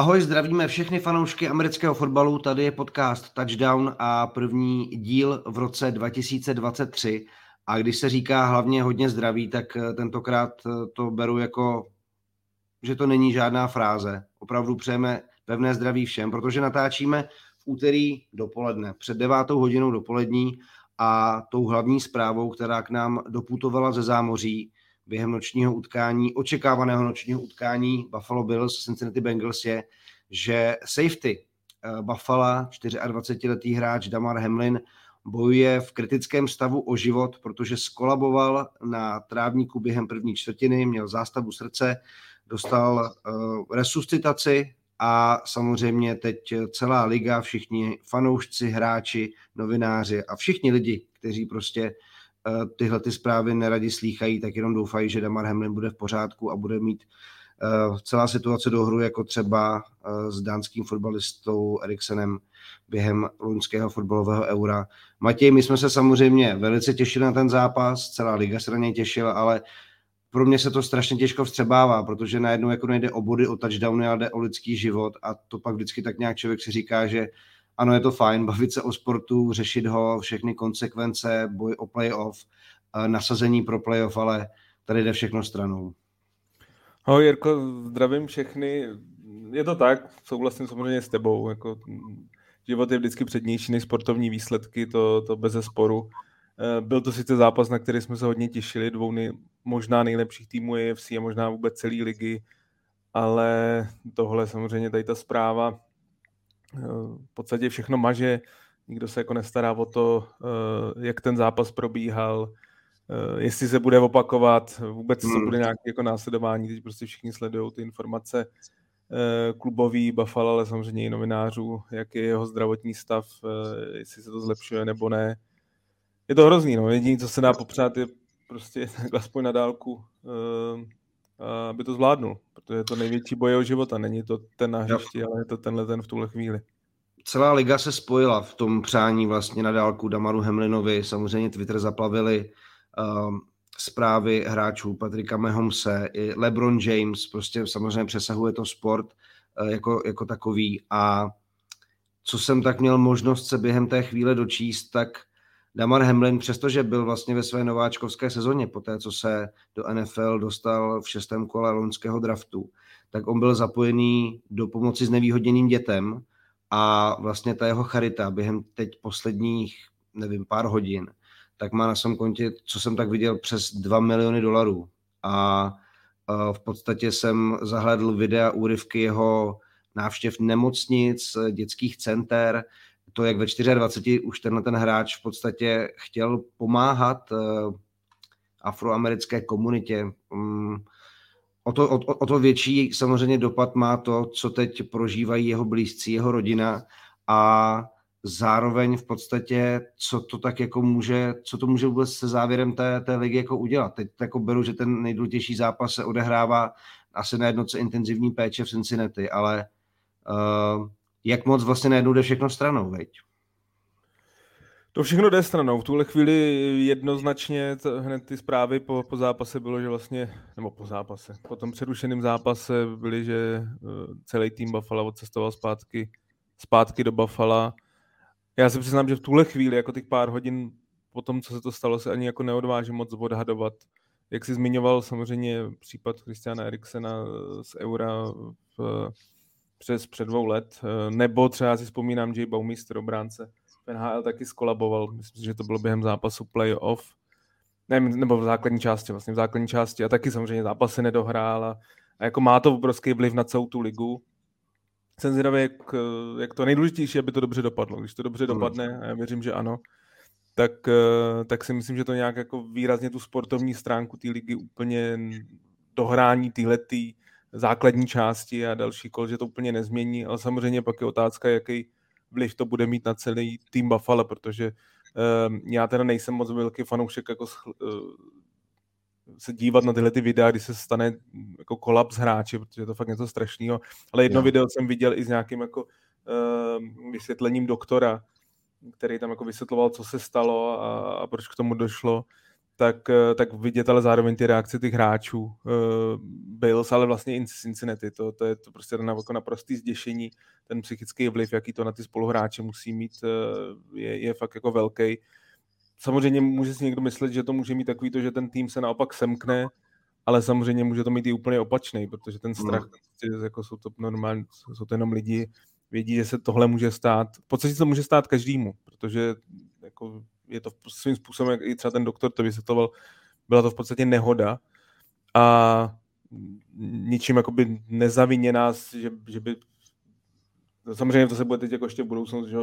Ahoj, zdravíme všechny fanoušky amerického fotbalu. Tady je podcast Touchdown a první díl v roce 2023. A když se říká hlavně hodně zdraví, tak eh, tentokrát eh, to beru jako, že to není žádná fráze. Opravdu přejeme pevné zdraví všem, protože natáčíme v úterý dopoledne, před devátou hodinou dopolední a tou hlavní zprávou, která k nám doputovala ze zámoří, během nočního utkání, očekávaného nočního utkání Buffalo Bills, Cincinnati Bengals je, že safety uh, Buffalo, 24-letý hráč Damar Hamlin, bojuje v kritickém stavu o život, protože skolaboval na trávníku během první čtvrtiny, měl zástavu srdce, dostal uh, resuscitaci a samozřejmě teď celá liga, všichni fanoušci, hráči, novináři a všichni lidi, kteří prostě Eh, tyhle ty zprávy neradi slýchají, tak jenom doufají, že Damar Hamlin bude v pořádku a bude mít uh, celá situace do hru, jako třeba uh, s dánským fotbalistou Eriksenem během loňského fotbalového eura. Matěj, my jsme se samozřejmě velice těšili na ten zápas, celá liga se na něj těšila, ale pro mě se to strašně těžko vstřebává, protože najednou jako nejde o body, o touchdowny, ale jde o lidský život a to pak vždycky tak nějak člověk si říká, že ano, je to fajn, bavit se o sportu, řešit ho, všechny konsekvence, boj o playoff, nasazení pro playoff, ale tady jde všechno stranou. Ahoj Jirko, zdravím všechny. Je to tak, souhlasím samozřejmě s tebou. Jako, život je vždycky přednější než sportovní výsledky, to, to bez sporu. Eh, byl to sice zápas, na který jsme se hodně těšili, dvou nej, možná nejlepších týmů EFC a možná vůbec celé ligy, ale tohle samozřejmě tady ta zpráva v podstatě všechno maže, nikdo se jako nestará o to, eh, jak ten zápas probíhal, eh, jestli se bude opakovat, vůbec hmm. co bude nějaké jako následování, teď prostě všichni sledují ty informace eh, klubový Buffalo, ale samozřejmě i novinářů, jak je jeho zdravotní stav, jestli se to zlepšuje nebo ne. Je to hrozný, no. Jediné, co se dá popřát, je prostě aspoň na dálku aby to zvládnul, protože je to největší boj jeho života. Není to ten na hřišti, ale je to tenhle ten v tuhle chvíli. Celá liga se spojila v tom přání vlastně na dálku Damaru Hemlinovi. Samozřejmě Twitter zaplavili um, zprávy hráčů Patrika Mahomse, i LeBron James, prostě samozřejmě přesahuje to sport uh, jako, jako takový a co jsem tak měl možnost se během té chvíle dočíst, tak Damar Hamlin, přestože byl vlastně ve své nováčkovské sezóně, po té, co se do NFL dostal v šestém kole loňského draftu, tak on byl zapojený do pomoci s nevýhodněným dětem a vlastně ta jeho charita během teď posledních, nevím, pár hodin, tak má na svém kontě, co jsem tak viděl, přes 2 miliony dolarů. A v podstatě jsem zahledl videa, úryvky jeho návštěv nemocnic, dětských center, to, jak ve 24 už tenhle ten hráč v podstatě chtěl pomáhat uh, afroamerické komunitě. Um, o, to, o, o to větší samozřejmě dopad má to, co teď prožívají jeho blízcí, jeho rodina a zároveň v podstatě, co to tak jako může, co to může vůbec se závěrem té, té ligy jako udělat. Teď jako beru, že ten nejdůležitější zápas se odehrává asi na jednoce intenzivní péče v Cincinnati, ale uh, jak moc vlastně najednou jde všechno stranou, veď? To všechno jde stranou. V tuhle chvíli jednoznačně to, hned ty zprávy po, po zápase bylo, že vlastně, nebo po zápase, po tom přerušeném zápase byly, že uh, celý tým Buffalo odcestoval zpátky, zpátky do Buffalo. Já se přiznám, že v tuhle chvíli, jako těch pár hodin po tom, co se to stalo, se ani jako neodvážím moc odhadovat. Jak jsi zmiňoval samozřejmě případ Christiana Eriksena z Eura v přes před dvou let, eh, nebo třeba si vzpomínám, že Baumeister obránce v NHL taky skolaboval, myslím si, že to bylo během zápasu playoff, ne, nebo v základní části, vlastně v základní části a taky samozřejmě zápas se nedohrál a, a jako má to obrovský vliv na celou tu ligu. Jsem zvědavý, jak, jak to nejdůležitější, aby to dobře dopadlo. Když to dobře dopadne, a já věřím, že ano, tak, eh, tak si myslím, že to nějak jako výrazně tu sportovní stránku té ligy úplně dohrání týhletý základní části a další kol, že to úplně nezmění, ale samozřejmě pak je otázka, jaký vliv to bude mít na celý tým Buffalo, protože uh, já teda nejsem moc velký fanoušek jako uh, se dívat na tyhle ty videa, kdy se stane jako kolaps hráči, protože je to fakt něco strašného. Ale jedno no. video jsem viděl i s nějakým jako uh, vysvětlením doktora, který tam jako vysvětloval, co se stalo a, a proč k tomu došlo tak, eh, tak vidět ale zároveň ty reakce těch hráčů uh, Bills, ale vlastně i Cincinnati, to, to je to prostě jako naprostý zděšení, ten psychický vliv, jaký to na ty spoluhráče musí mít, uh, je, je fakt jako velký. Samozřejmě může si někdo myslet, že to může mít takový to, že ten tým se naopak semkne, ale samozřejmě může to mít i úplně opačný, protože ten strach, mm. jako jsou to normálně, jsou to jenom lidi, vědí, že se tohle může stát. V podstatě to může stát každému, protože jako je to svým způsobem, jak i třeba ten doktor to vysvětloval, byla to v podstatě nehoda a ničím jakoby nezavině nás, že, že by no samozřejmě to se bude teď jako ještě v budoucnu že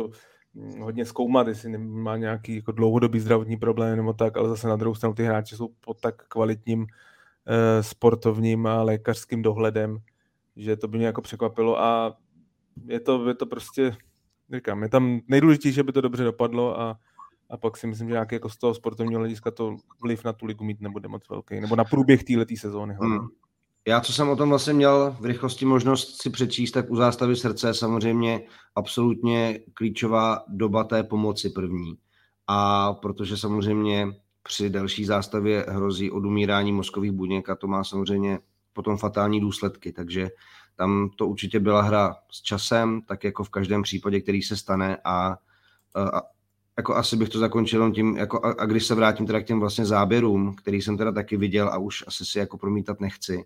hodně zkoumat, jestli má nějaký jako dlouhodobý zdravotní problém nebo tak, ale zase na druhou stranu ty hráči jsou pod tak kvalitním eh, sportovním a lékařským dohledem, že to by mě jako překvapilo a je to, je to prostě, říkám, je tam nejdůležitější, aby to dobře dopadlo a a pak si myslím, že nějaký jako z toho sportovního hlediska to vliv na tu ligu mít nebude moc velký, nebo na průběh této sezóny. Hmm. Já, co jsem o tom vlastně měl v rychlosti možnost si přečíst, tak u zástavy srdce samozřejmě absolutně klíčová doba té pomoci první. A protože samozřejmě při další zástavě hrozí odumírání mozkových buněk a to má samozřejmě potom fatální důsledky, takže tam to určitě byla hra s časem, tak jako v každém případě, který se stane a, a jako asi bych to zakončil tím, jako a, a když se vrátím teda k těm vlastně záběrům, který jsem teda taky viděl a už asi si jako promítat nechci,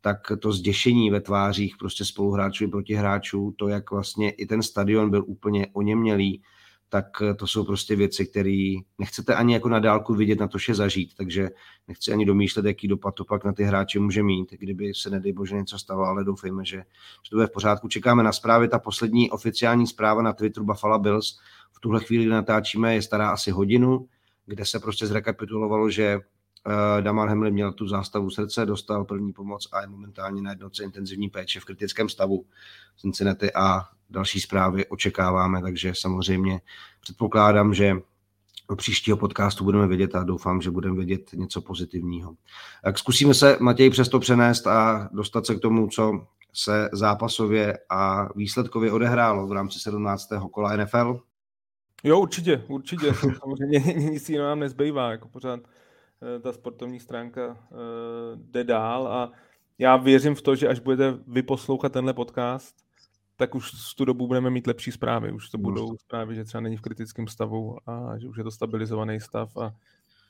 tak to zděšení ve tvářích prostě spoluhráčů i protihráčů, to, jak vlastně i ten stadion byl úplně oněmělý, tak to jsou prostě věci, které nechcete ani jako na dálku vidět, na to je zažít, takže nechci ani domýšlet, jaký dopad to pak na ty hráče může mít, kdyby se nedej bože něco stalo, ale doufejme, že, že to bude v pořádku. Čekáme na zprávy, ta poslední oficiální zpráva na Twitteru Buffalo Bills. V tuhle chvíli, natáčíme, je stará asi hodinu, kde se prostě zrekapitulovalo, že uh, Damar Hamlin měl tu zástavu srdce, dostal první pomoc a je momentálně na jednotce intenzivní péče v kritickém stavu. Cincinnati a další zprávy očekáváme, takže samozřejmě předpokládám, že do příštího podcastu budeme vědět a doufám, že budeme vědět něco pozitivního. Tak zkusíme se, Matěj, přesto přenést a dostat se k tomu, co se zápasově a výsledkově odehrálo v rámci 17. kola NFL. Jo, určitě, určitě. Samozřejmě nic jiného nám nezbývá, jako pořád eh, ta sportovní stránka uh, jde dál a já věřím v to, že až budete vyposlouchat tenhle podcast, tak už z tu dobu budeme mít lepší zprávy. Už to budou zprávy, že třeba není v kritickém stavu a že už je to stabilizovaný stav a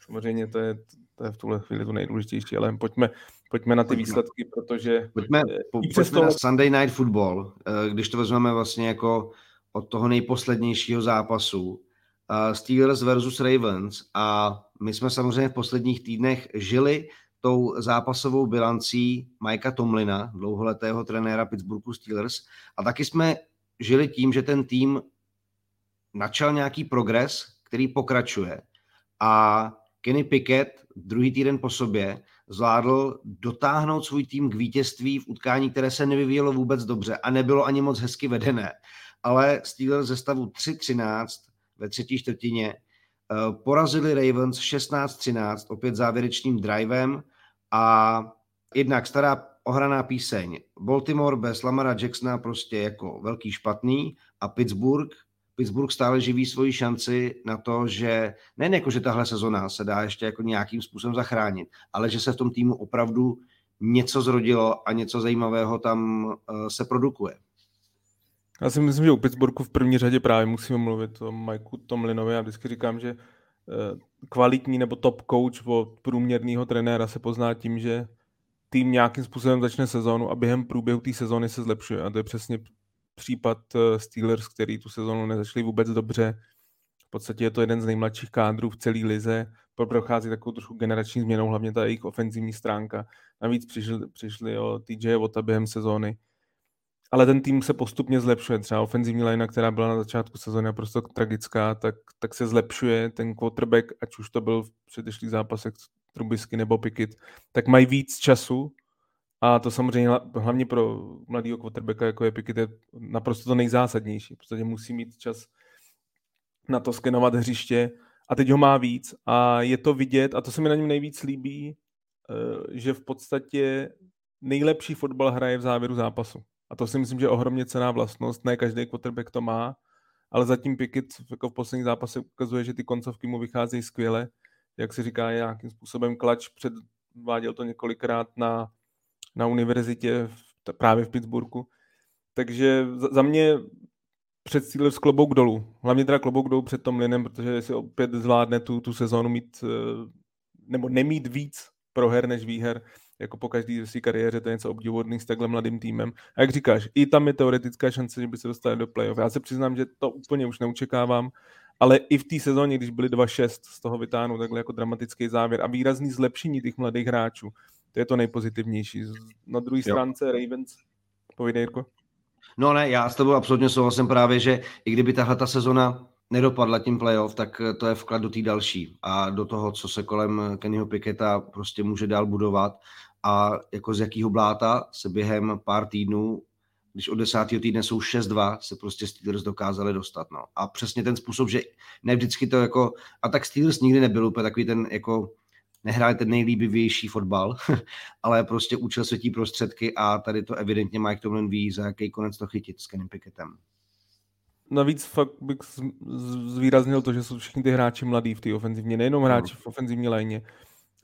samozřejmě to je, to je v tuhle chvíli to nejdůležitější, ale pojďme, pojďme na ty pojďme. výsledky, protože... Pojďme, eh, po, pojďme na Sunday Night Football, když to vezmeme vlastně jako od toho nejposlednějšího zápasu uh, Steelers versus Ravens a my jsme samozřejmě v posledních týdnech žili tou zápasovou bilancí Mikea Tomlina, dlouholetého trenéra Pittsburghu Steelers. A taky jsme žili tím, že ten tým načal nějaký progres, který pokračuje. A Kenny Pickett druhý týden po sobě zvládl dotáhnout svůj tým k vítězství v utkání, které se nevyvíjelo vůbec dobře a nebylo ani moc hezky vedené. Ale Steelers ze stavu 3-13 ve třetí čtvrtině eh, porazili Ravens 16-13 opět závěrečným drivem a jednak stará ohraná píseň Baltimore bez Lamara Jacksona prostě jako velký špatný a Pittsburgh Pittsburgh stále živí svoji šanci na to, že nejen jako, že tahle sezona se dá ještě jako nějakým způsobem zachránit, ale že se v tom týmu opravdu něco zrodilo a něco zajímavého tam uh, se produkuje. Já si myslím, že u Pittsburghu v první řadě právě musíme mluvit o Mikeu Tomlinovi. Já vždycky říkám, že eh, kvalitní nebo top coach od průměrného trenéra se pozná tím, že tým nějakým způsobem začne sezónu a během průběhu té sezóny se zlepšuje. A to je přesně případ eh, Steelers, který tu sezónu nezačali vůbec dobře. V podstatě je to jeden z nejmladších kádrů v celé lize. Prochází takovou trošku generační změnou, hlavně ta jejich ofenzivní stránka. Navíc přišli, přišli o TJ Vota během sezóny ale ten tým se postupně zlepšuje. Třeba ofenzivní linea, která byla na začátku sezóny naprosto tragická, tak, tak se zlepšuje. Ten quarterback, ať už to byl v předešlých zápasech Trubisky nebo Pickett, tak mají víc času a to samozřejmě hlavně pro mladého quarterbacka, jako je Pickett, je naprosto to nejzásadnější, protože musí mít čas na to skenovat hřiště a teď ho má víc a je to vidět a to se mi na něm nejvíc líbí, eh, že v podstatě nejlepší fotbal hraje v závěru zápasu. A to si myslím, že je ohromně cená vlastnost. Ne každý quarterback to má, ale zatím Pickett jako v posledních zápasech ukazuje, že ty koncovky mu vycházejí skvěle, jak se říká, nějakým způsobem klač, předváděl to několikrát na, na univerzitě v, právě v Pittsburghu. Takže za, mě před Steelers klobouk dolů. Hlavně teda klobouk dolů před Tom Linem, protože si opět zvládne tu, tu sezónu mít, eh, nebo nemít víc proher než výher, jako po každý své kariéře, to je něco obdivuhodný s takhle mladým týmem. A jak říkáš, i tam je teoretická šance, že by se dostali do playoff. Já se přiznám, že to úplně už neočekávám, ale i v té sezóně, když byli 2-6, z toho vytáhnu takhle jako dramatický závěr a výrazný zlepšení těch mladých hráčů, to je to nejpozitivnější. Na druhé stránce Ravens, povídej, Jirko. No ne, já s tebou absolutně souhlasím právě, že i kdyby tahle ta sezona nedopadla tím playoff, tak to je vklad do té další a do toho, co se kolem Kennyho Piketa prostě může dál budovat a jako z jakého bláta se během pár týdnů, když od desátého týdne jsou 6-2, se prostě Steelers dokázali dostat. No. A přesně ten způsob, že ne vždycky to jako, a tak Steelers nikdy nebyl úplně takový ten jako nehráli ten nejlíbivější fotbal, ale prostě účel světí prostředky a tady to evidentně Mike Tomlin ví, za jaký konec to chytit s Kenny Pickettem. Navíc fakt bych zvýraznil to, že jsou všichni ty hráči mladí v té ofenzivně, nejenom hráči v ofenzivní léně,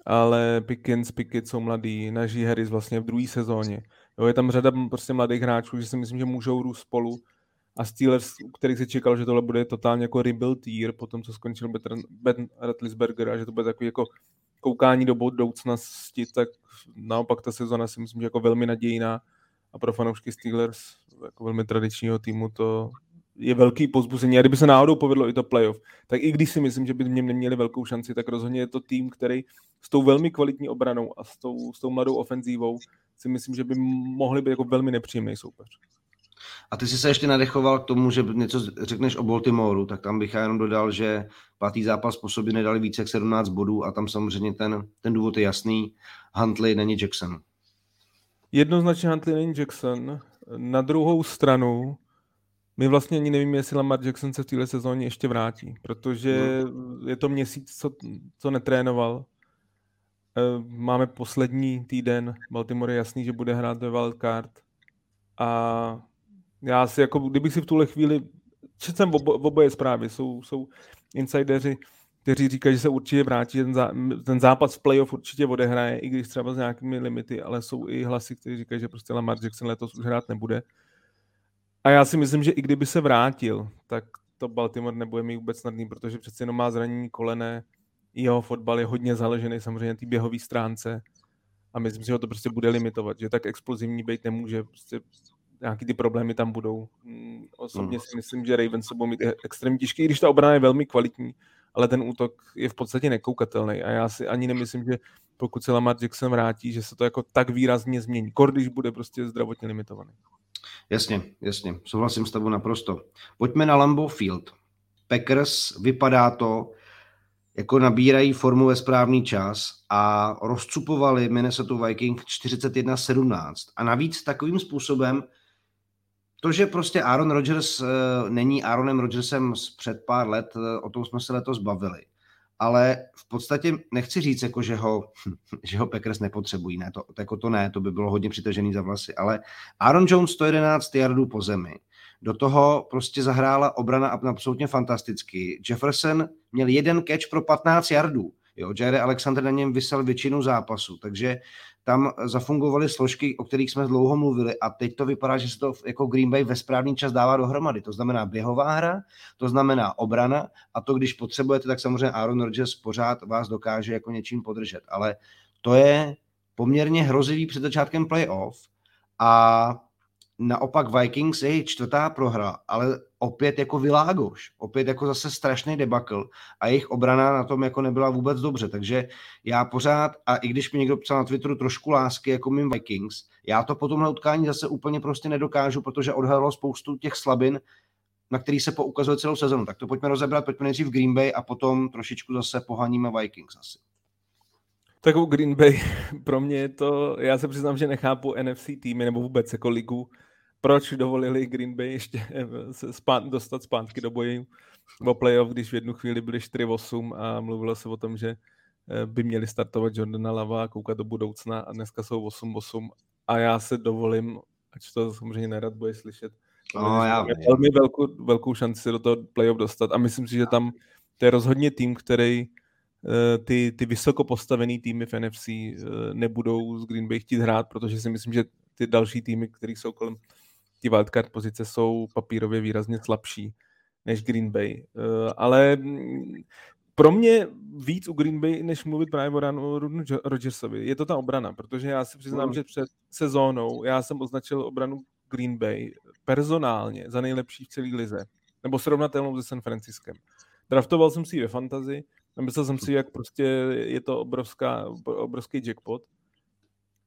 ale Pickens, Pickett jsou mladí, Naží Harris vlastně v druhé sezóně. Jo, je tam řada prostě mladých hráčů, že si myslím, že můžou růst spolu. A Steelers, u kterých se čekal, že tohle bude totálně jako rebuild year, potom co skončil Ben Ratlisberger a že to bude takový jako koukání do budoucnosti, tak naopak ta sezona si myslím, že jako velmi nadějná a pro fanoušky Steelers, jako velmi tradičního týmu, to je velký pozbuzení. A kdyby se náhodou povedlo i to playoff, tak i když si myslím, že by mě neměli velkou šanci, tak rozhodně je to tým, který s tou velmi kvalitní obranou a s tou, s tou mladou ofenzívou si myslím, že by mohli být jako velmi nepříjemný soupeř. A ty jsi se ještě nadechoval k tomu, že něco řekneš o Baltimoreu, tak tam bych já jenom dodal, že pátý zápas po sobě nedali více jak 17 bodů a tam samozřejmě ten, ten důvod je jasný. Huntley není Jackson. Jednoznačně Huntley není Jackson. Na druhou stranu my vlastně ani nevíme, jestli Lamar Jackson se v téhle sezóně ještě vrátí, protože no. je to měsíc, co, co netrénoval. Eh, máme poslední týden, Baltimore je jasný, že bude hrát ve wildcard a já si jako, kdybych si v tuhle chvíli, četl jsem obo, oboje zprávy, jsou, jsou insideři, kteří říkají, že se určitě vrátí, ten, zá, ten zápas v playoff určitě odehraje, i když třeba s nějakými limity, ale jsou i hlasy, kteří říkají, že prostě Lamar Jackson letos už hrát nebude. A já si myslím, že i kdyby se vrátil, tak to Baltimore nebude mít vůbec snadný, protože přece jenom má zranění kolene, jeho fotbal je hodně založený samozřejmě na té běhové stránce a myslím si, že ho to prostě bude limitovat, že tak explozivní být nemůže, prostě nějaký ty problémy tam budou. Mm, osobně si myslím, že Ravens se budou mít extrémně těžký, i když ta obrana je velmi kvalitní, ale ten útok je v podstatě nekoukatelný a já si ani nemyslím, že pokud se Lamar Jackson vrátí, že se to jako tak výrazně změní. Kor, když bude prostě zdravotně limitovaný. Jasně, jasně, souhlasím s tebou naprosto. Pojďme na Lambeau Field. Packers vypadá to, jako nabírají formu ve správný čas a rozcupovali Minnesota Vikings 41-17. A navíc takovým způsobem, to, že prostě Aaron Rodgers uh, není Aaronem Rodgersem z před pár let, uh, o tom jsme se letos bavili. Ale v podstatě nechci říct, jako, že, ho, že ho Packers nepotřebují. Ne, to, jako to ne, to by bylo hodně přitažený za vlasy. Ale Aaron Jones 111 yardů po zemi. Do toho prostě zahrála obrana absolutně fantasticky. Jefferson měl jeden catch pro 15 yardů. Jo, Jared Alexander na něm vysel většinu zápasu, takže tam zafungovaly složky, o kterých jsme dlouho mluvili a teď to vypadá, že se to jako Green Bay ve správný čas dává dohromady. To znamená běhová hra, to znamená obrana a to, když potřebujete, tak samozřejmě Aaron Rodgers pořád vás dokáže jako něčím podržet. Ale to je poměrně hrozivý před začátkem playoff a Naopak Vikings je čtvrtá prohra, ale opět jako Világoš, opět jako zase strašný debakl a jejich obrana na tom jako nebyla vůbec dobře, takže já pořád, a i když mi někdo psal na Twitteru trošku lásky jako mým Vikings, já to po tomhle utkání zase úplně prostě nedokážu, protože odhalilo spoustu těch slabin, na který se poukazuje celou sezonu. Tak to pojďme rozebrat, pojďme nejdřív Green Bay a potom trošičku zase pohaníme Vikings asi. Tak u Green Bay pro mě je to, já se přiznám, že nechápu NFC týmy nebo vůbec jako ligu, proč dovolili Green Bay ještě eh, se spát, dostat zpátky do boji o playoff, když v jednu chvíli byli 4-8 a mluvilo se o tom, že eh, by měli startovat Jordana Lava a koukat do budoucna a dneska jsou 8-8 a já se dovolím, ať to samozřejmě nerad bude slyšet, no, já velmi velkou, velkou šanci do toho playoff dostat a myslím si, že tam to je rozhodně tým, který ty, ty vysoko postavený týmy v NFC nebudou z Green Bay chtít hrát, protože si myslím, že ty další týmy, které jsou kolem ty wildcard pozice, jsou papírově výrazně slabší než Green Bay. Ale mm, pro mě víc u Green Bay, než mluvit právě o Ranu Rodgersovi, je to ta obrana, protože já si přiznám, mm. že před sezónou já jsem označil obranu Green Bay personálně za nejlepší v celé lize, nebo srovnatelnou se San Franciskem. Draftoval jsem si ji ve fantazi a myslel jsem si, jak prostě je to obrovská, obrovský jackpot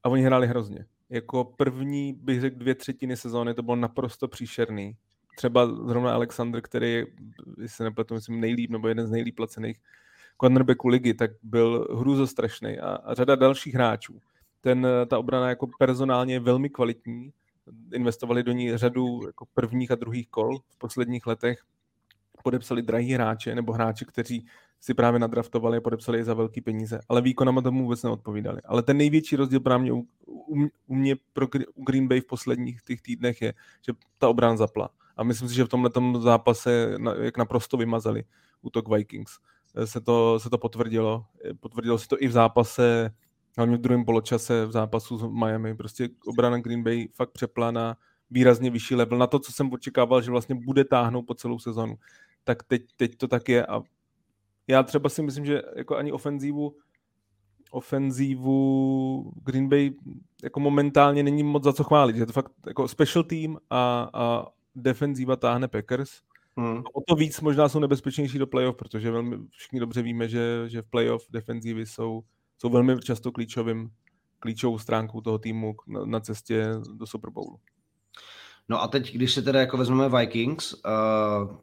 a oni hráli hrozně. Jako první, bych řekl, dvě třetiny sezóny to bylo naprosto příšerný. Třeba zrovna Alexander, který je, jestli se nepletu, myslím, nejlíp, nebo jeden z nejlíp placených cornerbacků ligy, tak byl hrůzostrašný. A, a řada dalších hráčů. Ten, ta obrana jako personálně je velmi kvalitní, investovali do ní řadu jako prvních a druhých kol v posledních letech, podepsali drahý hráče nebo hráče, kteří si právě nadraftovali a podepsali je za velké peníze, ale výkonama tomu vůbec neodpovídali. Ale ten největší rozdíl právě u, u, u mě pro u Green Bay v posledních těch týdnech je, že ta obrana zapla. A myslím si, že v tomhle zápase, jak naprosto vymazali útok Vikings, eh, se to, se to potvrdilo. Eh, potvrdilo se to i v zápase, hlavně v druhém poločase v zápasu s Miami. Prostě obrana Green Bay fakt přepla na výrazně vyšší level. Na to, co jsem očekával, že vlastně bude táhnout po celou sezonu. Tak teď, teď to tak je a já třeba si myslím, že jako ani ofenzívu ofenzívu Green Bay jako momentálně není moc za co chválit. Je to fakt jako special team a, a defenzíva táhne Packers. Hmm. O to víc možná jsou nebezpečnější do playoff, protože velmi všichni dobře víme, že, že v playoff defenzívy jsou, jsou velmi často klíčovým, klíčovou stránkou toho týmu na, na cestě do Super Bowlu. No a teď, když se teda jako vezmeme Vikings, uh,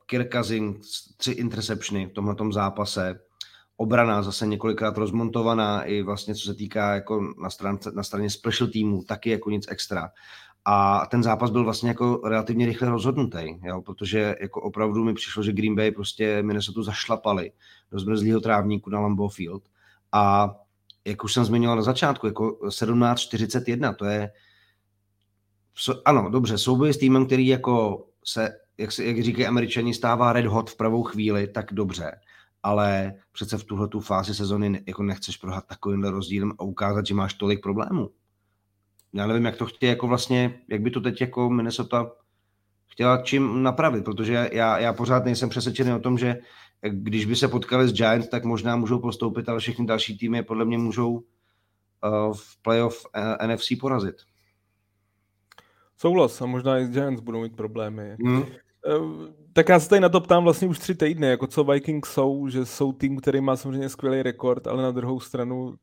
Kirk Cousins, tři interceptiony v tomhle zápase, obrana zase několikrát rozmontovaná i vlastně co se týká jako na, straně, na straně special týmu, taky jako nic extra. A ten zápas byl vlastně jako relativně rychle rozhodnutý, jo, protože jako opravdu mi přišlo, že Green Bay prostě Minnesota zašlapali do zmrzlého trávníku na Lambeau Field. A jak už jsem zmiňoval na začátku, jako 17-41, to je so, ano, dobře, souboj s týmem, který jako se, jak, se, jak říkají američani, stává red hot v pravou chvíli, tak dobře. Ale přece v tuhle tu fázi sezony jako nechceš prohrát takovýmhle rozdílem a ukázat, že máš tolik problémů já nevím, jak to chtějí, jako vlastně, jak by to teď jako Minnesota chtěla čím napravit, protože já, já pořád nejsem přesvědčený o tom, že když by se potkali s Giants, tak možná můžou postoupit, ale všechny další týmy podle mě můžou uh, v playoff eh, NFC porazit. Souhlas a možná i Giants budou mít problémy. Hmm. Tak já se tady na to ptám vlastně už tři týdny, jako co Vikings jsou, že jsou tým, který má samozřejmě skvělý rekord, ale na druhou stranu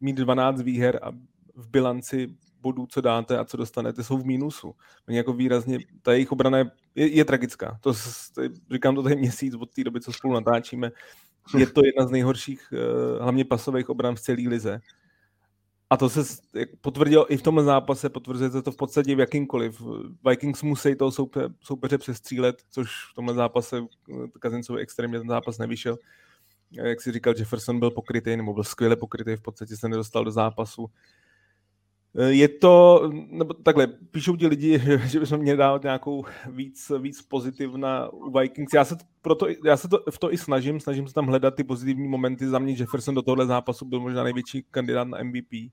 mít 12 výher a v bilanci bodů, co dáte a co dostanete, jsou v mínusu. Oni jako výrazně, ta jejich obrana je, je, je tragická. To, to, říkám to tady měsíc od té doby, co spolu natáčíme. Je to jedna z nejhorších, eh, hlavně pasových obran v celé lize. A to se potvrdilo i v tomhle zápase, potvrzuje se to v podstatě v jakýmkoliv. Vikings musí toho soupe, soupeře přestřílet, což v tomhle zápase eh, Kazincovi extrémně ten zápas nevyšel. Jak si říkal, Jefferson byl pokrytý, nebo byl skvěle pokrytý, v podstatě se nedostal do zápasu. Eh, je to, nebo takhle, píšou ti lidi, že bychom měli dát nějakou víc, víc pozitivna u Vikings. Já se, proto, já se to, v to i snažím, snažím se tam hledat ty pozitivní momenty. Za mě Jefferson do tohle zápasu byl možná největší kandidát na MVP,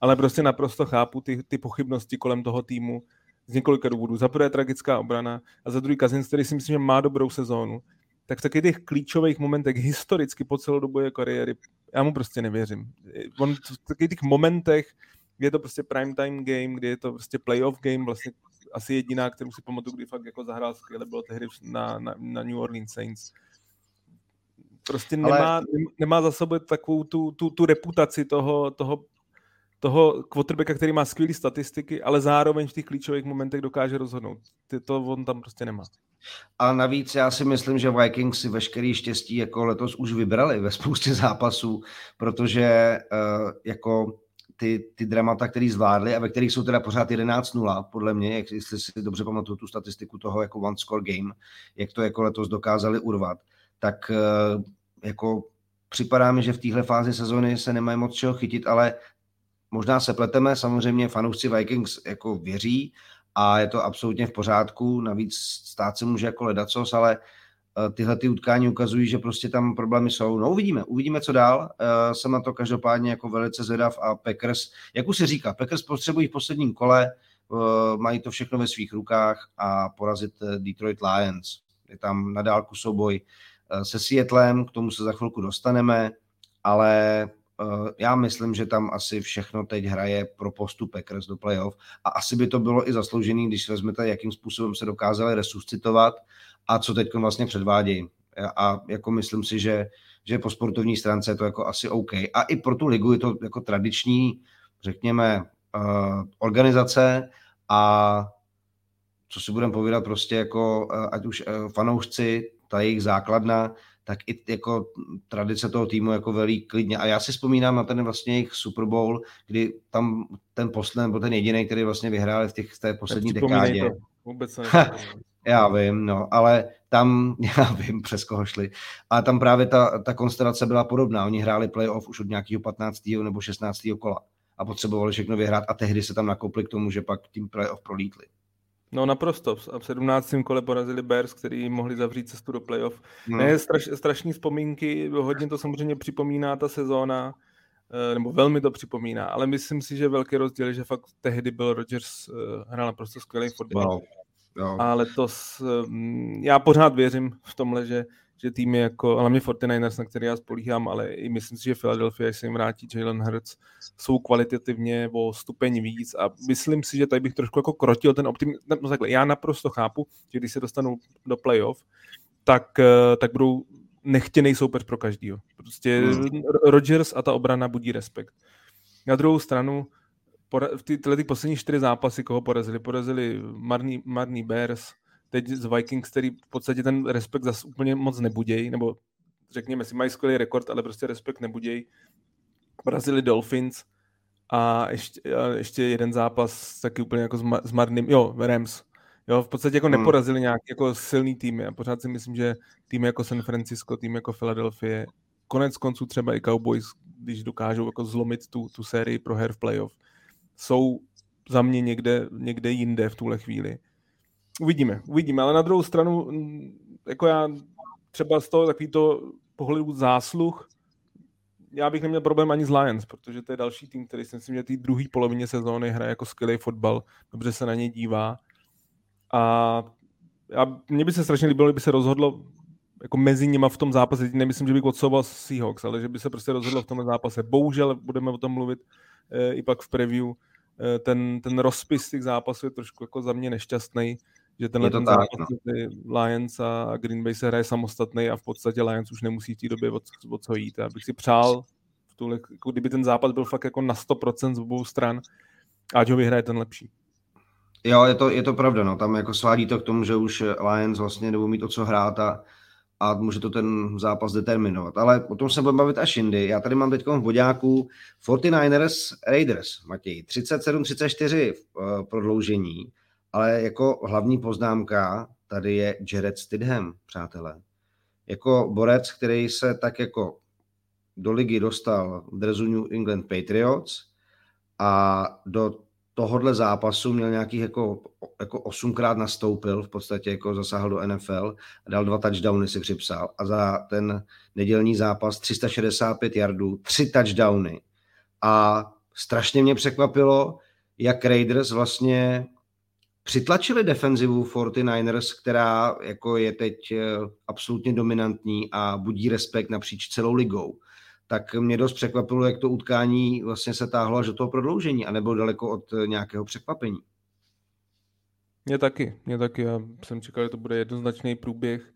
ale prostě naprosto chápu ty, ty pochybnosti kolem toho týmu z několika důvodů. Za prvé tragická obrana a za druhý Kazin, který si myslím, že má dobrou sezónu, tak v takových těch klíčových momentech historicky po celou dobu jeho kariéry, já mu prostě nevěřím. On v takových těch momentech, kdy je to prostě prime time game, kdy je to prostě playoff game, vlastně asi jediná, kterou si pamatuju, kdy fakt jako zahrál skvěle, bylo tehdy na, na, na New Orleans Saints. Prostě Ale... nemá, nemá za sebou takovou tu, tu, tu reputaci toho, toho toho quarterbacka, který má skvělé statistiky, ale zároveň v těch klíčových momentech dokáže rozhodnout. Ty to on tam prostě nemá. A navíc já si myslím, že Vikings si veškerý štěstí jako letos už vybrali ve spoustě zápasů, protože uh, jako ty, ty dramata, který zvládli a ve kterých jsou teda pořád 11-0, podle mě, jak, jestli si dobře pamatuju tu statistiku toho jako one score game, jak to jako letos dokázali urvat, tak eh, jako připadá mi, že v téhle fázi sezóny se nemají moc čeho chytit, ale možná se pleteme, samozřejmě fanoušci Vikings jako věří a je to absolutně v pořádku, navíc stát se může jako ledacos, ale tyhle ty utkání ukazují, že prostě tam problémy jsou. No uvidíme, uvidíme, co dál. Jsem na to každopádně jako velice zvědav a Packers, jak už se říká, Packers potřebují v posledním kole, mají to všechno ve svých rukách a porazit Detroit Lions. Je tam na dálku souboj se Seattlem, k tomu se za chvilku dostaneme, ale já myslím, že tam asi všechno teď hraje pro postup Packers do playoff a asi by to bylo i zasloužený, když vezmete, jakým způsobem se dokázali resuscitovat a co teď vlastně předvádějí. A jako myslím si, že, že po sportovní stránce je to jako asi OK. A i pro tu ligu je to jako tradiční, řekněme, uh, organizace a co si budeme povídat prostě jako, uh, ať už uh, fanoušci, ta jejich základna, tak i jako tradice toho týmu jako velí klidně. A já si vzpomínám na ten vlastně jejich Super Bowl, kdy tam ten poslední, nebo ten jediný, který vlastně vyhráli v, těch, té poslední dekádě. To. Vůbec ne. Já vím, no, ale tam, já vím, přes koho šli, ale tam právě ta, ta konstelace byla podobná. Oni hráli playoff už od nějakého 15. nebo 16. kola a potřebovali všechno vyhrát a tehdy se tam nakoupili k tomu, že pak tím playoff prolítli. No naprosto. A v 17. kole porazili Bears, který mohli zavřít cestu do playoff. No. Ne, straš, strašní vzpomínky, hodně to samozřejmě připomíná ta sezóna, eh, nebo velmi to připomíná, ale myslím si, že velký rozdíl je, že fakt tehdy byl Rodgers eh, hrál naprosto skvělý fotbal. Wow. Jo. A letos mm, já pořád věřím v tomhle, že, že týmy jako, hlavně 49ers, na který já spolíhám, ale i myslím si, že Philadelphia, se jim vrátí Jalen Hurts, jsou kvalitativně o stupeň víc a myslím si, že tady bych trošku jako krotil ten optimismus. No takhle, já naprosto chápu, že když se dostanou do playoff, tak, eh, tak budou nechtěný soupeř pro každýho. Prostě hmm. Rodgers a ta obrana budí respekt. Na druhou stranu, v ty, tyhle ty poslední čtyři zápasy, koho porazili? Porazili marný, marný Bears, teď z Vikings, který v podstatě ten respekt zase úplně moc nebuděj, nebo řekněme si, mají skvělý rekord, ale prostě respekt nebuděj. Porazili Dolphins a ještě, a ještě jeden zápas taky úplně jako s, ma, s marným, jo, Rams. Jo, v podstatě jako hmm. neporazili nějaký jako silný týmy a pořád si myslím, že týmy jako San Francisco, tým jako Philadelphia, konec konců třeba i Cowboys, když dokážou jako zlomit tu, tu sérii pro her v playoff, jsou za mě někde, někde jinde v tuhle chvíli. Uvidíme, uvidíme, ale na druhou stranu, jako já třeba z toho takovýto pohledu zásluh, já bych neměl problém ani s Lions, protože to je další tým, který si myslím, že té druhé polovině sezóny hraje jako skvělý fotbal, dobře se na ně dívá. A já, mně by se strašně líbilo, kdyby se rozhodlo jako mezi nimi v tom zápase, nemyslím, že bych odsouval Seahawks, ale že by se prostě rozhodlo v tom zápase. Bohužel budeme o tom mluvit i pak v preview, Eh, ten, ten rozpis těch zápasů je trošku jako za mě nešťastný, že tenhle ten tak, zápas no. Lions a Green Bay se hraje samostatný a v podstatě Lions už nemusí v té době od, od co jít. Já bych si přál, v tuhle, jako kdyby ten zápas byl fakt jako na 100% z obou stran, ať ho vyhraje ten lepší. Jo, je to, je to pravda, no. tam jako svádí to k tomu, že už Lions vlastně nebudou mít o co hrát a a může to ten zápas determinovat. Ale o tom se budeme bavit až jindy. Já tady mám teď v bodáku 49ers Raiders, Matěj. 37-34 v uh, prodloužení, ale jako hlavní poznámka tady je Jared Stidham, přátelé. Jako borec, který se tak jako do ligy dostal v drezu New England Patriots a do tohohle zápasu měl nějakých jako, jako osmkrát nastoupil, v podstatě jako zasáhl do NFL a dal dva touchdowny si připsal. A za ten nedělní zápas 365 yardů, tři touchdowny. A strašně mě překvapilo, jak Raiders vlastně přitlačili defenzivu 49ers, která jako je teď eh, absolutně dominantní a budí respekt napříč celou ligou tak mě dost překvapilo, jak to utkání vlastně se táhlo až do toho prodloužení a nebylo daleko od eh, nějakého překvapení. Mě taky, mě taky. Já jsem čekal, že to bude jednoznačný průběh.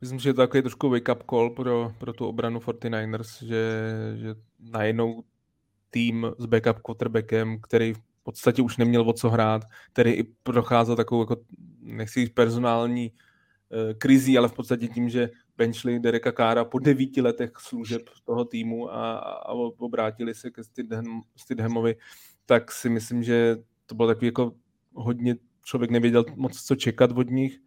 Myslím, že je to takový trošku wake-up call pro, pro tu obranu 49ers, že, že najednou tým s backup quarterbackem, který v podstatě už neměl o co hrát, který i procházel takovou, jako, nechci personální uh, krizí, ale v podstatě tím, že benchli Dereka Kára po devíti letech služeb toho týmu a, a obrátili se ke Stidham, Stidhamovi, tak si myslím, že to bylo takový jako hodně, člověk nevěděl moc co čekat od nich,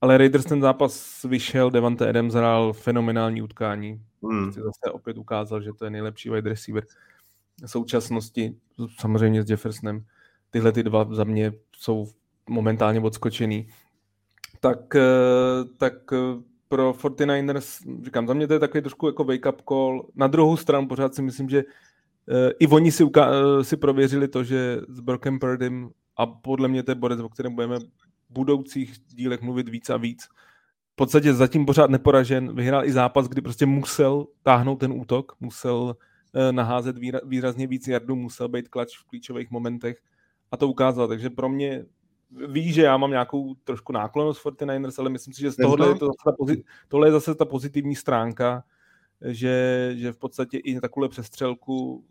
ale Raiders ten zápas vyšel, Devante Adams hrál fenomenální utkání. Hmm. Zase opět ukázal, že to je nejlepší wide receiver v současnosti, samozřejmě s Jeffersonem. Tyhle ty dva za mě jsou momentálně odskočený. Tak, eh, tak eh, pro 49ers, říkám, za mě to je takový trošku jako wake-up call. Na druhou stranu pořád si myslím, že uh, i oni si, uka- uh, si prověřili to, že s Brokem Purdym a podle mě to je borec, o kterém budeme v budoucích dílech mluvit víc a víc. V podstatě zatím pořád neporažen, vyhrál i zápas, kdy prostě musel táhnout ten útok, musel uh, naházet výra- výrazně víc jardů, musel být klač v klíčových momentech a to ukázal. Takže pro mě ví, že já mám nějakou trošku náklonost 49ers, ale myslím si, že z tohohle je to zase ta pozit- tohle je zase ta pozitivní stránka, že, že v podstatě i takovou přestřelku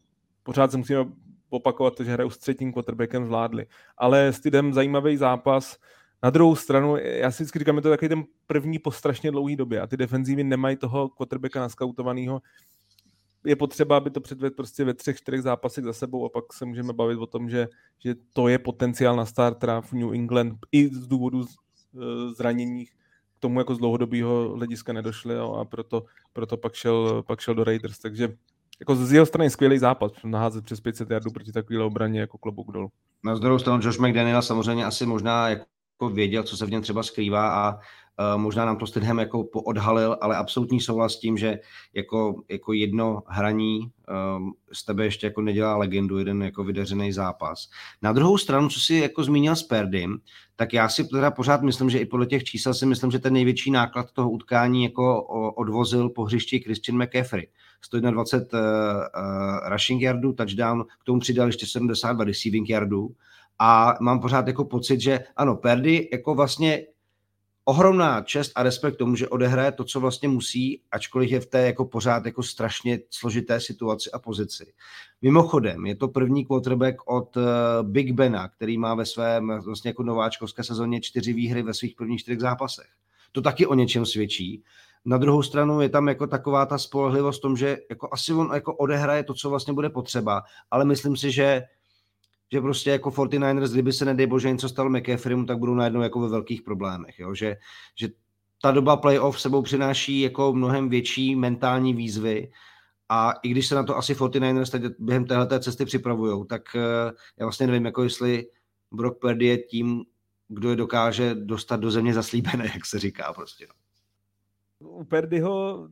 pořád se musíme opakovat to, že hrajou s třetím quarterbackem zvládli. Ale s Tidem zajímavý zápas. Na druhou stranu, já si vždycky říkám, je to takový ten první po strašně dlouhé době a ty defenzívy nemají toho quarterbacka naskautovaného, je potřeba, aby to předvedl prostě ve třech, čtyřech zápasech za sebou a pak se můžeme bavit o tom, že, že to je potenciál na startera v New England i z důvodu e, zranění k tomu jako z dlouhodobého hlediska nedošli a proto, proto pak, šel, pak šel do Raiders. Takže jako z jeho strany skvělý západ, naházet přes 500 jardů proti takové obraně jako klobouk dolů. Na druhou stranu Josh McDaniel samozřejmě asi možná jako věděl, co se v něm třeba skrývá a Eh, možná nám to Stidham jako poodhalil, ale absolutní souhlas s tím, že jako, jako jedno hraní um, z tebe ještě jako nedělá legendu, jeden jako vydařený zápas. Na druhou stranu, co si jako zmínil s Perdym, tak já si teda pořád myslím, že i podle těch čísel si myslím, že ten největší náklad toho utkání jako odvozil po hřišti Christian McCaffrey. 121 uh, uh, rushing yardů, touchdown, k tomu přidal ještě 72 receiving yardů a mám pořád jako pocit, že ano, Perdy jako vlastně ohromná čest a respekt tomu, že odehraje to, co vlastně musí, ačkoliv je v té jako pořád jako strašně složité situaci a pozici. Mimochodem, je to první quarterback od uh, Big Bena, který má ve svém vlastně jako nováčkovské sezóně čtyři výhry ve svých prvních čtyřech zápasech. To taky o něčem svědčí. Na druhou stranu je tam jako taková ta spolehlivost v tom, že jako asi on jako odehraje to, co vlastně bude potřeba, ale myslím si, že že prostě jako 49ers, kdyby se nedej bože něco stalo McCaffreymu, tak budou najednou jako ve velkých problémech, jo? Že, že ta doba playoff sebou přináší jako mnohem větší mentální výzvy a i když se na to asi 49ers teď během téhle cesty připravují, tak uh, já vlastně nevím, jako jestli Brock Purdy je tím, kdo je dokáže dostat do země zaslíbené, jak se říká prostě. No. U Perdyho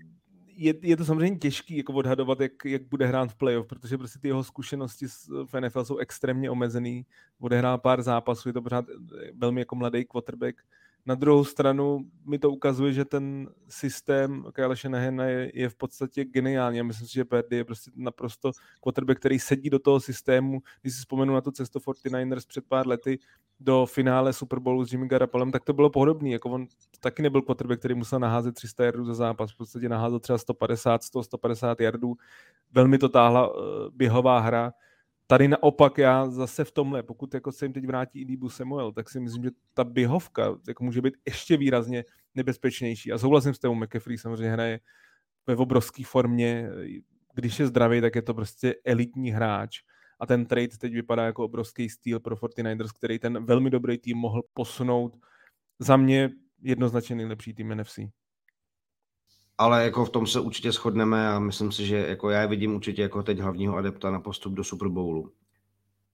je, je to samozřejmě těžký jako odhadovat, jak, jak bude hrát v playoff, protože prostě ty jeho zkušenosti v NFL jsou extrémně omezený. Odehrál pár zápasů, je to pořád eh, velmi jako mladý quarterback. Na druhou stranu mi to ukazuje, že ten systém Kyle Shanahana je, je v podstatě geniální. Já myslím si, že Purdy je prostě naprosto quarterback, který sedí do toho systému. Když si vzpomenu na tu cestu 49ers před pár lety do finále Super Bowlu s Jimmy Garoppolem, tak to bylo podobné. Jako on taky nebyl quarterback, který musel naházet 300 jardů za zápas. V podstatě naházel třeba 150, 100, 150 jardů. Velmi to táhla uh, běhová hra Tady naopak já zase v tomhle, pokud jako se jim teď vrátí i Dibu Samuel, tak si myslím, že ta běhovka jako může být ještě výrazně nebezpečnější. A souhlasím s tebou, McAfee samozřejmě hraje ve obrovské formě. Když je zdravý, tak je to prostě elitní hráč. A ten trade teď vypadá jako obrovský styl pro 49ers, který ten velmi dobrý tým mohl posunout. Za mě jednoznačně nejlepší tým NFC ale jako v tom se určitě shodneme a myslím si, že jako já vidím určitě jako teď hlavního adepta na postup do Super Bowlu.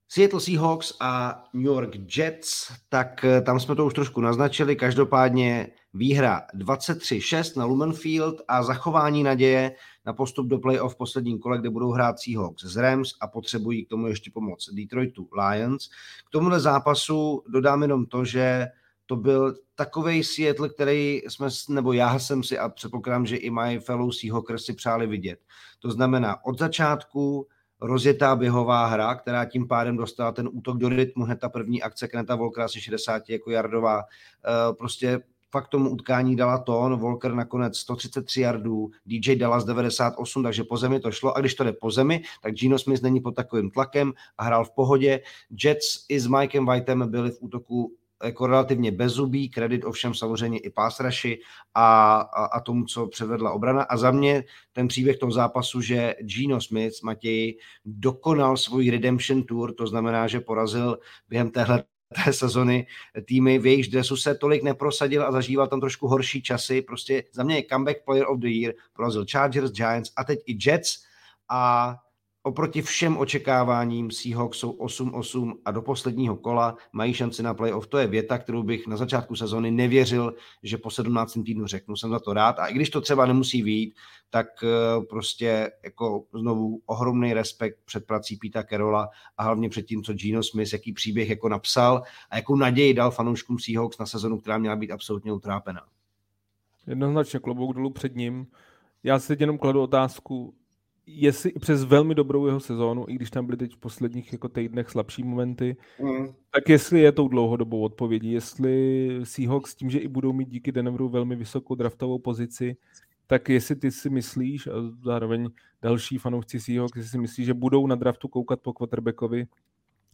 Seattle Seahawks a New York Jets, tak eh, tam jsme to už trošku naznačili, každopádně výhra 23-6 na Lumen Field a zachování naděje na postup do playoff v posledním kole, kde budou hrát Seahawks z Rams a potřebují k tomu ještě pomoc Detroitu Lions. K tomuhle zápasu dodám jenom to, že to byl takový Seattle, který jsme, nebo já jsem si a předpokládám, že i my fellow Seahawkers si přáli vidět. To znamená od začátku rozjetá běhová hra, která tím pádem dostala ten útok do rytmu, hned ta první akce Kneta Volkera asi 60 jako jardová, eh, prostě fakt tomu utkání dala tón, Volker nakonec 133 yardů, DJ Dallas 98, takže po zemi to šlo a když to jde po zemi, tak Gino Smith není pod takovým tlakem a hrál v pohodě. Jets i s Mikem Whiteem byli v útoku jako relativně bezubý, kredit ovšem samozřejmě i pásraši a, a, a tomu, co převedla obrana. A za mě ten příběh toho zápasu, že Gino Smith, Matěj, dokonal svůj redemption tour, to znamená, že porazil během téhle té sezony týmy, v jejichž dresu se tolik neprosadil a zažíval tam trošku horší časy. Prostě za mě je comeback player of the year, porazil Chargers, Giants a teď i Jets a oproti všem očekáváním Seahawks jsou 8-8 a do posledního kola mají šanci na playoff. To je věta, kterou bych na začátku sezóny nevěřil, že po 17. týdnu řeknu. Jsem za to rád a i když to třeba nemusí výjít, tak eh, prostě jako znovu ohromný respekt před prací Píta Kerola a hlavně před tím, co Gino Smith, jaký příběh jako napsal a jakou naději dal fanouškům Seahawks na sezonu, která měla být absolutně utrápená. Jednoznačně klobouk dolů před ním. Já si jenom kladu otázku, jestli i přes velmi dobrou jeho sezónu, i když tam byly teď v posledních jako týdnech slabší momenty, mm. tak jestli je tou dlouhodobou odpovědí, jestli Seahawks tím, že i budou mít díky Denveru velmi vysokou draftovou pozici, tak jestli ty si myslíš, a zároveň další fanoušci Seahawks, jestli si myslíš, že budou na draftu koukat po quarterbackovi,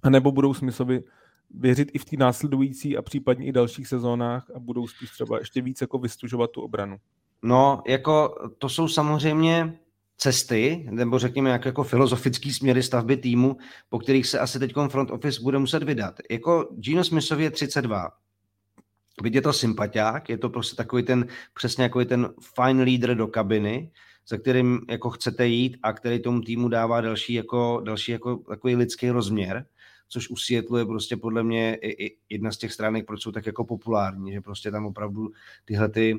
anebo budou Smithovi věřit i v té následující a případně i dalších sezónách a budou spíš třeba ještě víc jako vystužovat tu obranu? No, jako to jsou samozřejmě cesty, nebo řekněme jak jako filozofický směry stavby týmu, po kterých se asi teď front office bude muset vydat. Jako Gino Smithovi je 32. Byť je to sympatiák, je to prostě takový ten, přesně jako ten fine leader do kabiny, za kterým jako chcete jít a který tomu týmu dává další jako, další jako takový lidský rozměr, což u Seattle je prostě podle mě i, i jedna z těch stránek, proč jsou tak jako populární, že prostě tam opravdu tyhle ty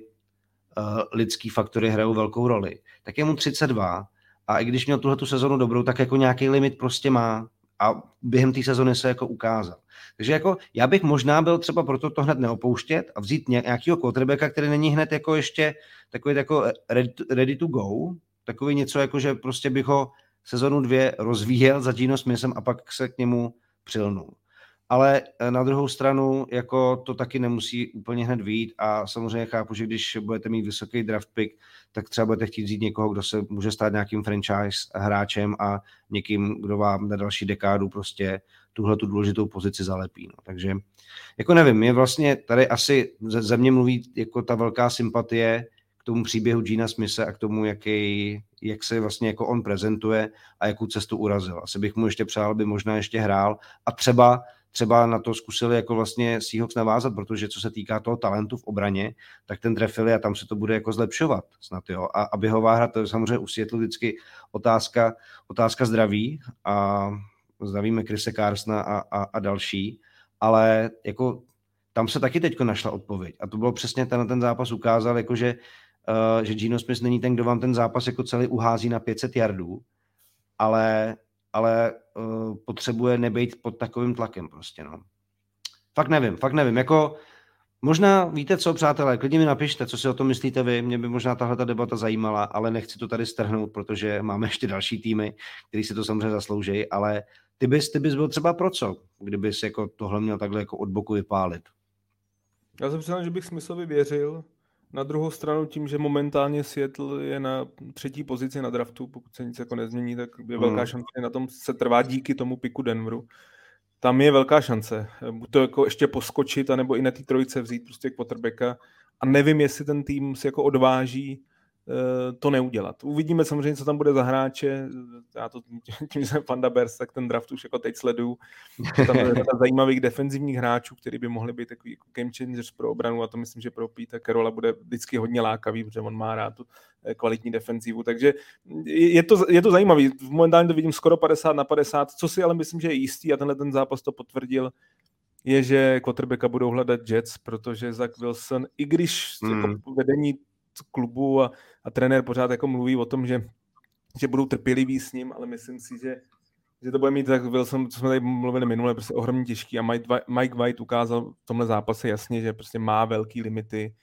lidský faktory hrajou velkou roli. Tak je mu 32 a i když měl tuhle tu sezonu dobrou, tak jako nějaký limit prostě má a během té sezony se jako ukázal. Takže jako já bych možná byl třeba proto to hned neopouštět a vzít nějakého quarterbacka, který není hned jako ještě takový jako ready to, ready to go, takový něco jako, že prostě bych ho sezonu dvě rozvíjel za Gino Smithem a pak se k němu přilnul ale eh, na druhou stranu jako to taky nemusí úplně hned výjít a samozřejmě chápu, že když budete mít vysoký draft pick, tak třeba budete chtít vzít někoho, kdo se může stát nějakým franchise hráčem a někým, kdo vám na další dekádu prostě tuhle tu důležitou pozici zalepí. No. Takže jako nevím, je vlastně tady asi ze, mě mluví jako ta velká sympatie k tomu příběhu Gina Smise a k tomu, jaký, jak se vlastně jako on prezentuje a jakou cestu urazil. Asi bych mu ještě přál, aby možná ještě hrál a třeba třeba na to zkusili jako vlastně Seahawks navázat, protože co se týká toho talentu v obraně, tak ten trefili a tam se to bude jako zlepšovat snad, jo. A, a běhová hra, to je samozřejmě u Seattle vždycky otázka, otázka zdraví a zdravíme Krise Carsona a, a, a další, ale jako tam se taky teďko našla odpověď. A to bylo přesně ten, ten zápas ukázal, jako že, uh, že Gino Smith není ten, kdo vám ten zápas jako celý uhází na 500 yardů, ale ale uh, potřebuje nebejt pod takovým tlakem prostě, no. Fakt nevím, fakt nevím, jako možná, víte co, přátelé, klidně mi napište, co si o tom myslíte vy, mě by možná tahle ta debata zajímala, ale nechci to tady strhnout, protože máme ještě další týmy, který si to samozřejmě zaslouží, ale ty bys, ty bys byl třeba pro co, kdybys jako tohle měl takhle jako od boku vypálit? Já jsem přiznal, že bych smyslově věřil, na druhou stranu tím, že momentálně Seattle je na třetí pozici na draftu, pokud se nic jako nezmění, tak je velká hmm. šance, na tom se trvá díky tomu piku Denveru. Tam je velká šance. Buď to jako ještě poskočit, anebo i na té trojce vzít prostě quarterbacka. A nevím, jestli ten tým si jako odváží to neudělat. Uvidíme samozřejmě, co tam bude za hráče. Já to tím, že jsem Panda Bears, tak ten draft už jako teď sleduju. Tam je zajímavých defenzivních hráčů, který by mohli být takový jako game changers pro obranu a to myslím, že pro Pete Carola bude vždycky hodně lákavý, protože on má rád tu eh, kvalitní defenzivu. Takže je to, je to zajímavý. Momentálně to vidím skoro 50 na 50, co si ale myslím, že je jistý a tenhle ten zápas to potvrdil, je, že quarterbacka budou hledat Jets, protože Zach Wilson, i když hmm. jako vedení klubu a, a trenér pořád jako mluví o tom, že, že budou trpěliví s ním, ale myslím si, že, že to bude mít, tak jsem, co jsme tady mluvili minule, prostě ohromně těžký a Mike, Mike White ukázal v tomhle zápase jasně, že prostě má velký limity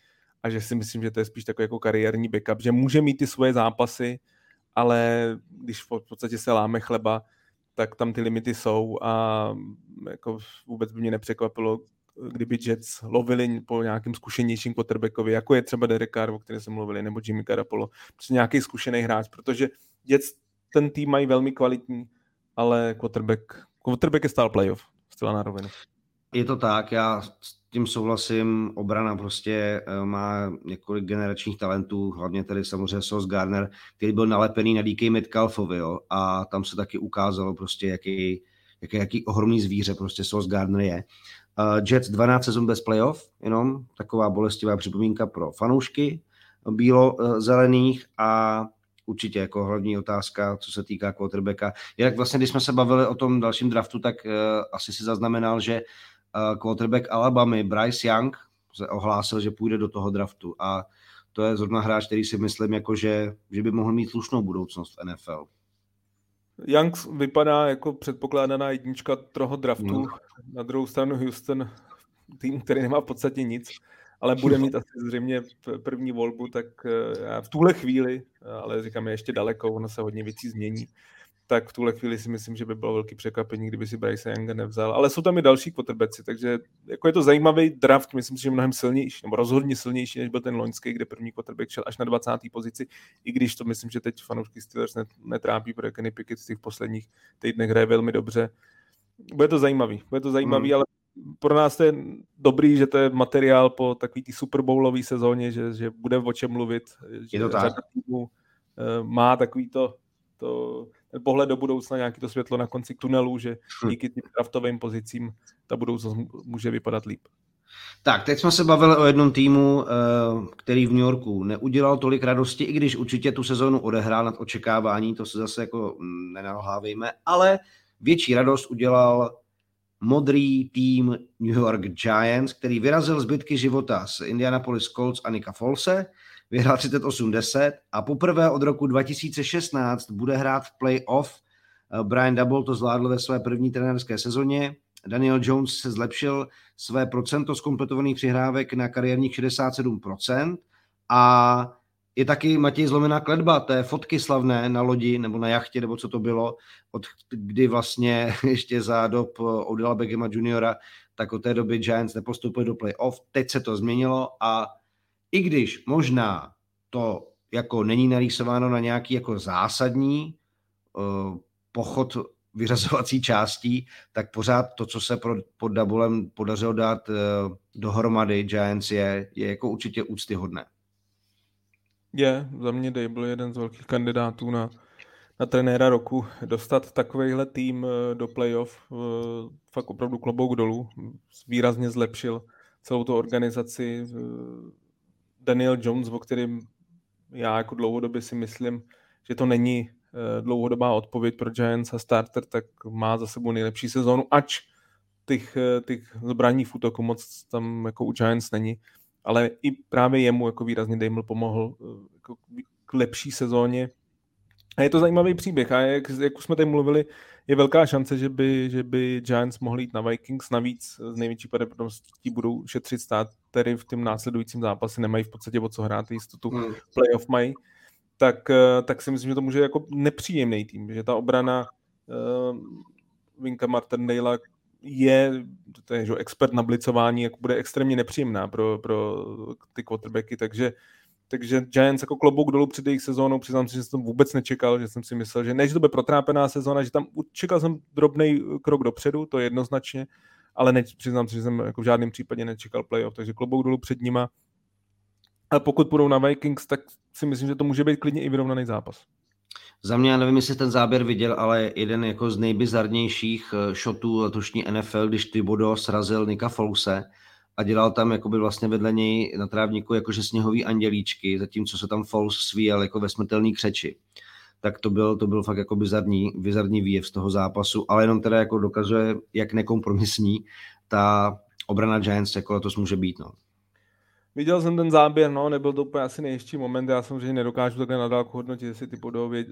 a že si myslím, že to je spíš takový jako kariérní backup, že může mít ty svoje zápasy, ale když v podstatě se láme chleba, tak tam ty limity jsou a jako vůbec by mě nepřekvapilo, kdyby Jets lovili po nějakým zkušenějším quarterbackovi, jako je třeba Derek Carr, o kterém jsme mluvili, nebo Jimmy Garoppolo, prostě nějaký zkušený hráč, protože Jets ten tým mají velmi kvalitní, ale quarterback, quarterback je stál playoff, styla na rovinu. Je to tak, já s tím souhlasím, obrana prostě eh, má několik generačních talentů, hlavně tady samozřejmě Sos Garner, který byl nalepený na DK Metcalfovi, jo, a tam se taky ukázalo prostě, jaký, jaký, jaký ohromný zvíře prostě Sos Gardner je. Uh, Jets 12 sezon bez playoff, jenom taková bolestivá připomínka pro fanoušky bílo-zelených a určitě jako hlavní otázka, co se týká quarterbacka. Jak vlastně, když jsme se bavili o tom dalším draftu, tak uh, asi si zaznamenal, že uh, quarterback Alabamy Bryce Young se ohlásil, že půjde do toho draftu a to je zrovna hráč, který si myslím, jako že, že by mohl mít slušnou budoucnost v NFL. Young vypadá jako předpokládaná jednička toho draftu. No. Na druhou stranu Houston, tým, který nemá v podstatě nic, ale bude mít asi zřejmě první volbu, tak eh, v tuhle chvíli, ale říkám, je ještě daleko, ono se hodně věcí změní, tak v tuhle chvíli si myslím, že by bylo velký překvapení, kdyby si Bryce Younga nevzal. Ale jsou tam i další quarterbacki, takže jako je to zajímavý draft, myslím si, že mnohem silnější, nebo rozhodně silnější, než byl ten loňský, kde první quarterback šel až na 20. pozici, i když to myslím, že teď fanoušky Steelers netrápí, protože Kenny Pickett v těch posledních týdnech hraje velmi dobře. Bude to zajímavý, bude to zajímavý, hmm. ale pro nás to je dobrý, že to je materiál po takový té Super Bowlové sezóně, že, že bude o čem mluvit. Je to tak. Týmu, eh, má takový to, to pohled do budoucna, nějaký to světlo na konci tunelu, že hm. díky tím draftovým pozicím ta budoucnost může vypadat líp. Tak, teď jsme se bavili o jednom týmu, eh, který v New Yorku neudělal tolik radosti, i když určitě tu sezónu odehrál nad očekávání, to se zase jako nenalhávejme, ale větší radost udělal modrý tým New York Giants, který vyrazil zbytky života z Indianapolis Colts a Nika Folse, vyhrál 38-10 a poprvé od roku 2016 bude hrát v playoff. Eh, Brian Double to zvládl ve své první trenérské sezóně. Daniel Jones se zlepšil své procento zkompletovaných přihrávek na kariérních 67% a je taky Matěj zlomená kledba, té fotky slavné na lodi nebo na jachtě, nebo co to bylo, od kdy vlastně ještě za dob Odela Beckhama juniora, tak od té doby Giants nepostoupili do playoff. Teď se to změnilo a i když možná to jako není narýsováno na nějaký jako zásadní uh, pochod vyrazovací částí, tak pořád to, co se pod Dabulem podařilo dát uh, dohromady Giants je, je jako určitě úctyhodné. Je, za mě byl jeden z velkých kandidátů na, na trenéra roku. Dostat takovýhle tým eh, do playoff, eh, fakt opravdu klobouk dolů, výrazně zlepšil celou tu organizaci. Eh, Daniel Jones, o kterým já jako dlouhodobě si myslím, že to není dlouhodobá odpověď pro Giants a starter, tak má za sebou nejlepší sezónu, ač těch, těch zbraní v útoku moc tam jako u Giants není ale i právě jemu jako výrazně Damel pomohl eh, jako k lepší sezóně. A je to zajímavý příběh a jak, jak už jsme tady mluvili, je velká šance, že by, že by Giants mohli jít na Vikings. Navíc z největší pravděpodobností budou šetřit stát, který v tom následujícím zápase nemají v podstatě o co hrát, jistotu hmm. playoff mají. Tak, eh, tak si myslím, že to může jako nepříjemný tým, že ta obrana uh, Vinka Martindale, je, to je že expert na blicování, jako bude extrémně nepříjemná pro, pro ty quarterbacky, takže takže Giants jako klobouk dolů před jejich sezónou, přiznám si, že jsem vůbec nečekal, že jsem si myslel, že než to bude protrápená sezóna, že tam čekal jsem drobný krok dopředu, to je jednoznačně, ale ne, přiznám si, že jsem jako v žádném případě nečekal playoff, takže klobouk dolů před nima. A pokud půjdou na Vikings, tak si myslím, že to může být klidně i vyrovnaný zápas. Za mě, já nevím, jestli ten záběr viděl, ale jeden jako z nejbizarnějších eh, shotů letošní NFL, když Thibodeau srazil Nika Fouse a dělal tam jakoby vlastně vedle něj na trávníku jakože sněhový andělíčky, zatímco se tam Fouse svíjel jako ve smrtelný křeči. Tak to byl, to byl fakt jako bizarní, bizarní výjev z toho zápasu, ale jenom teda jako dokazuje, jak nekompromisní ta obrana Giants jako letos může být. No. Viděl jsem ten záběr, no, nebyl to úplně asi nejistší moment, já samozřejmě nedokážu takhle nadálku hodnotit, jestli ty podově,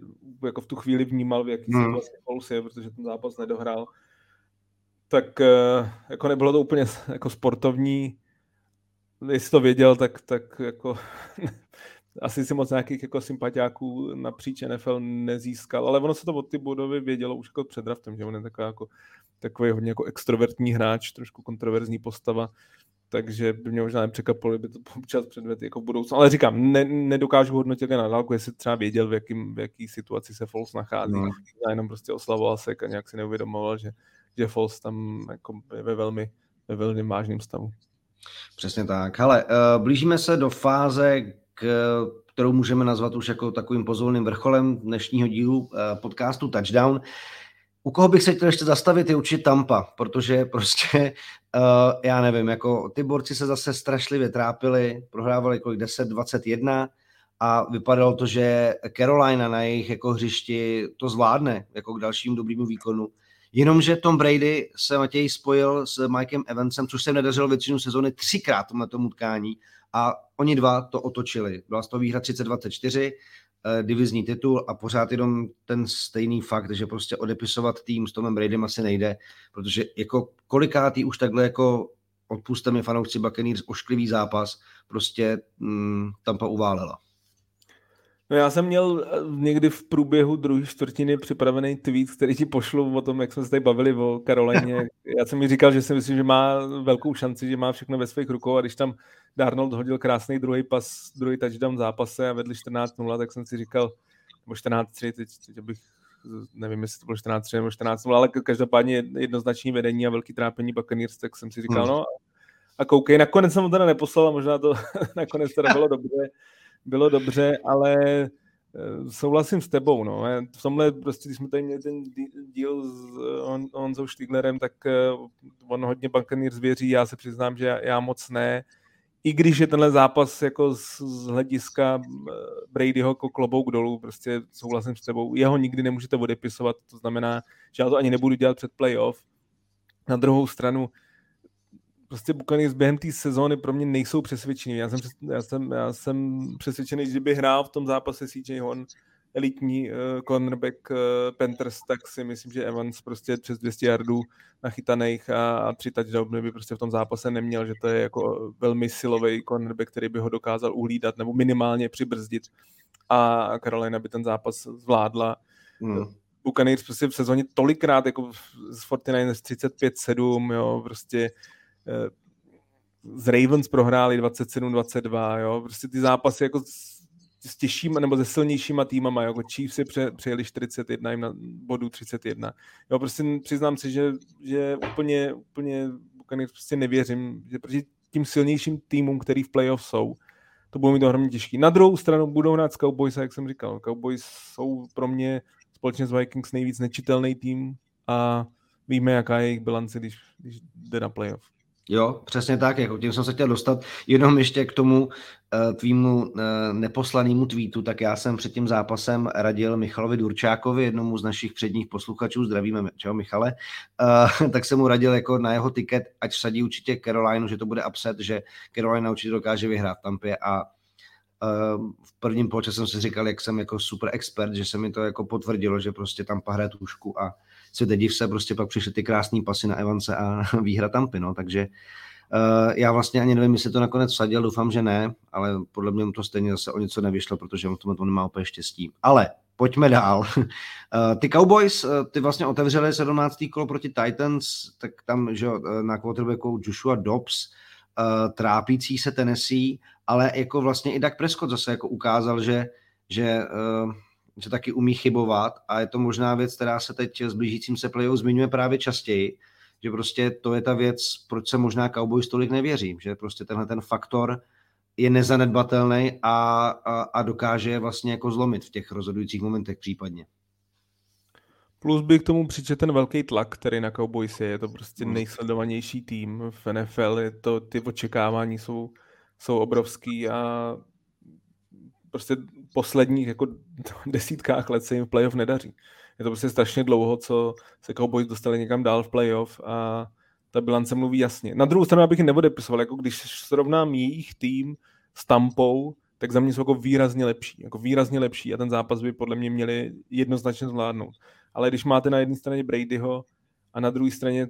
jako v tu chvíli vnímal, v jaký hmm. vlastně je, protože ten zápas nedohrál. Tak eh, jako nebylo to úplně jako sportovní, jestli to věděl, tak, tak jako asi si moc nějakých jako sympatiáků napříč NFL nezískal, ale ono se to od ty budovy vědělo už jako před draftem, že on je takový, jako, takový hodně jako extrovertní hráč, trošku kontroverzní postava takže by mě možná nepřekvapilo, by to občas předvedl jako v budoucnu. Ale říkám, ne, nedokážu hodnotit na dálku, jestli třeba věděl, v, jakým, v jaký situaci se Foles nachází. No. Jenom prostě oslavoval se a nějak si neuvědomoval, že, že Foles tam jako je ve velmi, ve velmi vážném stavu. Přesně tak. Hele, uh, blížíme se do fáze, kterou můžeme nazvat už jako takovým pozvolným vrcholem dnešního dílu uh, podcastu Touchdown. U koho bych se chtěl ještě zastavit, je určitě Tampa, protože prostě, uh, já nevím, jako ty borci se zase strašlivě trápili, prohrávali kolik 10, 21 a vypadalo to, že Carolina na jejich jako hřišti to zvládne jako k dalšímu dobrému výkonu. Jenomže Tom Brady se Matěj spojil s Mikem Evansem, což se nedařilo většinu sezóny třikrát na tom utkání a oni dva to otočili. Byla z toho výhra 30-24, eh, divizní titul a pořád jenom ten stejný fakt, že prostě odepisovat tým s Tomem Bradym asi nejde, protože jako kolikátý už takhle jako odpuste mi fanoušci Buccaneers ošklivý zápas, prostě mm, Tampa uválela. No já jsem měl eh, někdy v průběhu druhé čtvrtiny připravený tweet, který ti pošlu o tom, jak jsme se tady bavili o Karolajně. Já jsem mi říkal, že si myslím, že má velkou šanci, že má všechno ve svých rukou a když tam Darnold hodil krásný druhý pas, druhý touchdown zápase a vedli 14-0, tak jsem si říkal, nebo 14-3, teď, teď bych nevím, jestli to bylo 14 nebo 14 ale každopádně jednoznačný vedení a velký trápení Buccaneers, tak jsem si říkal, hmm. no a koukej, nakonec jsem ho teda neposlal, možná to nakonec teda bylo dobře, bylo dobře, ale eh, souhlasím s tebou, no. V tomhle prostě, když jsme tady měli ten díl s eh, Honzou Štiglerem, tak eh, on hodně Buccaneers věří, já se přiznám, že já moc ne. I když je tenhle zápas jako z, z hlediska Bradyho jako klobouk dolů, prostě souhlasím s tebou, jeho nikdy nemůžete odepisovat, to znamená, že já to ani nebudu dělat před playoff. Na druhou stranu, prostě Buccaneers během té sezóny pro mě nejsou přesvědčení. Já jsem, já jsem, já jsem přesvědčený, že by hrál v tom zápase CJ Horn elitní uh, cornerback uh, Panthers, tak si myslím, že Evans prostě přes 200 yardů nachytaných a, a tři touchdowny by prostě v tom zápase neměl, že to je jako velmi silový cornerback, který by ho dokázal uhlídat nebo minimálně přibrzdit a Carolina by ten zápas zvládla. Hmm. Buccaneers prostě v sezóně tolikrát jako z 49 35-7, jo, prostě z Ravens prohráli 27-22, jo, prostě ty zápasy jako s, s těžšíma nebo se silnějšíma týmama, jako Chiefs si pře, přejeli 41, jim na bodu 31. Jo, prostě přiznám si, že, že úplně, úplně prostě nevěřím, že proti tím silnějším týmům, který v playoff jsou, to budou mít ohromně těžký. Na druhou stranu budou hrát Cowboys, jak jsem říkal. Cowboys jsou pro mě společně s Vikings nejvíc nečitelný tým a víme, jaká je jejich bilance, když, když jde na playoff. Jo, přesně tak, jako tím jsem se chtěl dostat. Jenom ještě k tomu uh, tvýmu uh, neposlanému tweetu, tak já jsem před tím zápasem radil Michalovi Durčákovi, jednomu z našich předních posluchačů, zdravíme, čau Michale, uh, tak jsem mu radil jako na jeho tiket, ať sadí určitě Carolina, že to bude upset, že Carolina určitě dokáže vyhrát v Tampě a v prvním poločase jsem si říkal, jak jsem jako super expert, že se mi to jako potvrdilo, že prostě tam hraje tušku a světe div se, prostě pak přišly ty krásné pasy na Evance a výhra Tampy, no, takže uh, já vlastně ani nevím, jestli to nakonec vsadil, doufám, že ne, ale podle mě mu to stejně zase o něco nevyšlo, protože on v tom nemá úplně štěstí. Ale pojďme dál. Uh, ty Cowboys, uh, ty vlastně otevřeli 17. kolo proti Titans, tak tam, že na quarterbacku Joshua Dobbs, trápící se Tennessee, ale jako vlastně i Dak Prescott zase jako ukázal, že, že že taky umí chybovat a je to možná věc, která se teď s blížícím se playoff zmiňuje právě častěji, že prostě to je ta věc, proč se možná Cowboys tolik nevěří, že prostě tenhle ten faktor je nezanedbatelný a, a, a dokáže je vlastně jako zlomit v těch rozhodujících momentech případně. Plus by k tomu přičet ten velký tlak, který na Cowboys je. Je to prostě hmm. nejsledovanější tým v NFL. Je to, ty očekávání jsou, jsou obrovský a prostě posledních jako desítkách let se jim v playoff nedaří. Je to prostě strašně dlouho, co se Cowboys dostali někam dál v playoff a ta bilance mluví jasně. Na druhou stranu, abych je neodepisoval, jako když srovnám jejich tým s Tampou, tak za mě jsou jako výrazně lepší. Jako výrazně lepší a ten zápas by podle mě měli jednoznačně zvládnout. Ale když máte na jedné straně Bradyho a na druhé straně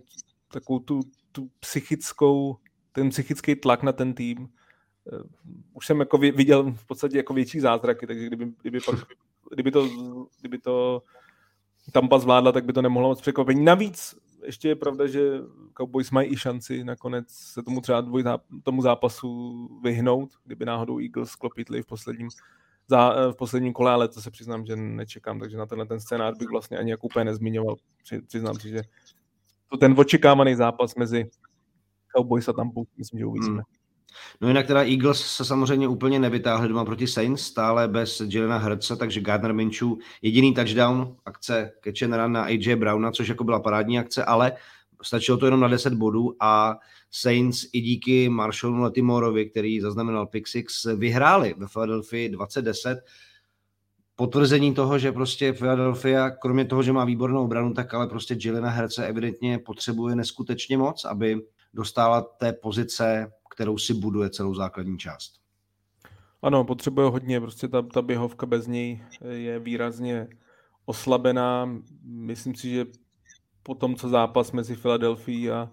takovou tu, tu psychickou, ten psychický tlak na ten tým, už jsem jako viděl v podstatě jako větší zázraky, takže kdyby, kdyby, pak, kdyby, to, kdyby to Tampa zvládla, tak by to nemohlo moc překvapení. Navíc ještě je pravda, že Cowboys mají i šanci nakonec se tomu třeba dvoj, tomu zápasu vyhnout, kdyby náhodou Eagles klopitli v posledním, za, eh, v posledním kole, ale to se přiznám, že nečekám, takže na tenhle ten scénář bych vlastně ani jako úplně nezmiňoval. Přiznám si, že to ten očekávaný zápas mezi Cowboys a Tampou, myslím, že uvidíme. Hmm. No jinak teda Eagles se samozřejmě úplně nevytáhli doma proti Saints, stále bez Jelena Hrdce, takže Gardner Minshew jediný touchdown, akce catch and run na AJ Browna, což jako byla parádní akce, ale stačilo to jenom na 10 bodů a Saints i díky Marshallu Latimorovi, který zaznamenal pick six, vyhráli ve Philadelphia 2010 potvrzení toho, že prostě Philadelphia, kromě toho, že má výbornou obranu, tak ale prostě Jelena Herce evidentně potřebuje neskutečně moc, aby dostala té pozice, kterou si buduje celou základní část. Ano, potřebuje hodně, prostě ta, ta běhovka bez něj je výrazně oslabená. Myslím si, že po tom, co zápas mezi Filadelfií a,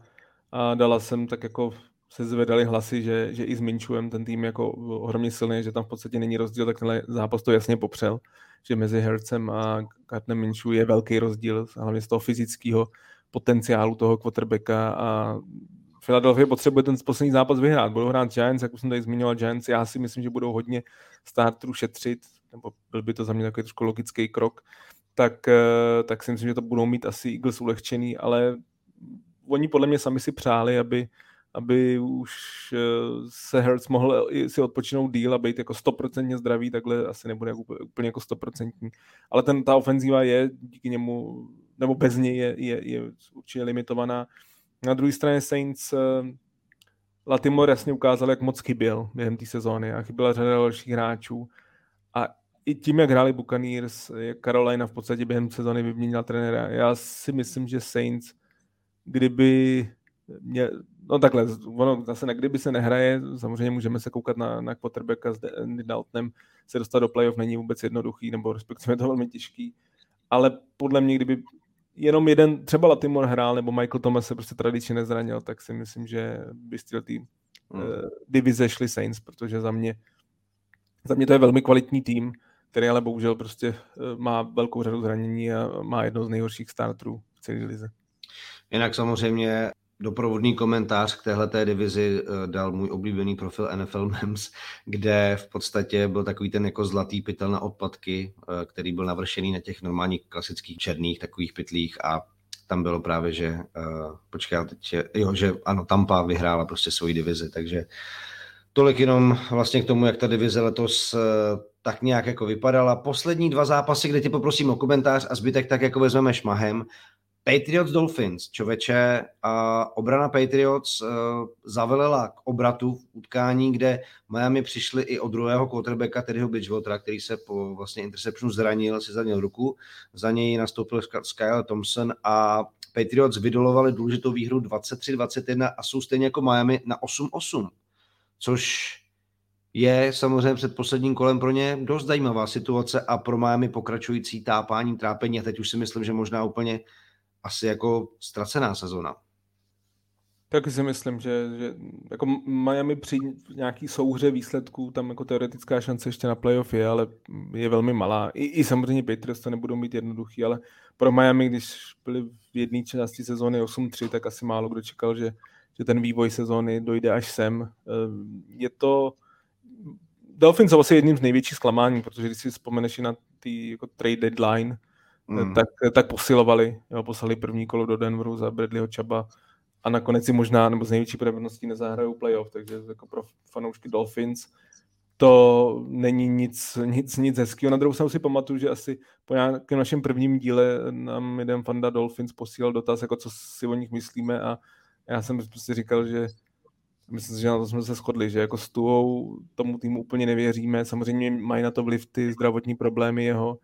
a Dallasem, tak jako se zvedali hlasy, že, že i s Minčuem ten tým jako ohromně silný, že tam v podstatě není rozdíl, tak tenhle zápas to jasně popřel, že mezi Hercem a Kartnem Minču je velký rozdíl, hlavně z toho fyzického potenciálu toho quarterbacka a Philadelphia potřebuje ten poslední zápas vyhrát. Budou hrát Giants, jak už jsem tady zmiňoval Giants, já si myslím, že budou hodně starterů šetřit, nebo byl by to za mě takový trošku logický krok, tak, eh, tak si myslím, že to budou mít asi Eagles ulehčený, ale oni podle mě sami si přáli, aby, aby už eh, se Hertz mohl si odpočinout díl a být jako stoprocentně zdravý, takhle asi nebude jako úplně jako stoprocentní. Ale ten, ta ofenzíva je díky němu, nebo bez něj je, je, je určitě limitovaná. Na druhé straně Saints eh, Latimore jasně ukázal, jak moc chyběl během té sezóny a chyběla řada dalších hráčů. A i tím, jak hráli Buccaneers, jak Carolina v podstatě během sezóny vyměnila trenéra, já si myslím, že Saints, kdyby mě, no takhle, ono zase na kdyby se nehraje, samozřejmě můžeme se koukat na, na quarterbacka s Daltonem, se dostat do playoff není vůbec jednoduchý, nebo respektive to velmi těžký, ale podle mě, kdyby jenom jeden, třeba Latimore hrál, nebo Michael Thomas se prostě tradičně nezranil, tak si myslím, že by z té hmm. uh, divize šli Saints, protože za mě, za mě to je velmi kvalitní tým, který ale bohužel prostě uh, má velkou řadu zranění a má jedno z nejhorších starterů v celé lize. Jinak samozřejmě doprovodný komentář k téhle divizi eh, dal můj oblíbený profil NFL Mems, kde v podstatě byl takový ten jako zlatý pytel na odpadky, eh, který byl navršený na těch normálních klasických černých takových pytlích a tam bylo právě, že uh, počkej, teď, jo, že ano, Tampa vyhrála prostě svoji divizi, takže tolik jenom vlastně k tomu, jak ta divize letos tak nějak jako vypadala. Poslední dva zápasy, kde tě poprosím o komentář a zbytek tak jako vezmeme šmahem. Patriots Dolphins, čověče, a obrana Patriots uh, zavelela k obratu v utkání, kde Miami přišli i od druhého quarterbacka, Teddyho Bridgewatera, který se po vlastně interceptionu zranil, si zranil ruku. Za něj nastoupil Skyler Thompson a Patriots vydolovali důležitou výhru 23-21 a jsou stejně jako Miami na 8-8, což je samozřejmě před posledním kolem pro ně dost zajímavá situace a pro Miami pokračující tápání, trápení a teď už si myslím, že možná úplně asi jako ztracená sezona. Taky si myslím, že, že jako Miami při nějaký souhře výsledků, tam jako teoretická šance ještě na playoff je, ale je velmi malá. I, i samozřejmě Patriots to nebudou mít jednoduchý, ale pro Miami, když byli v jedné části sezóny 8-3, tak asi málo kdo čekal, že, že ten vývoj sezóny dojde až sem. Eh, je to... Dolphins jsou asi jedním z největších zklamání, protože když si vzpomeneš na ty jako trade deadline, mm. tak, tak posilovali. Jo, poslali první kolo do Denveru za Bradleyho Čaba a nakonec si možná, nebo z největší pravděpodobností nezahrajou playoff, takže jako pro fanoušky Dolphins to není nic, nic, nic hezkého. Na druhou stranu si pamatuju, že asi po nějakém našem prvním díle nám jeden fanda Dolphins posílal dotaz, jako co si o nich myslíme a já jsem prostě říkal, že myslím si, že na to jsme se shodli, že jako s Tuou tomu týmu úplně nevěříme. Samozřejmě mají na to vliv ty zdravotní problémy jeho,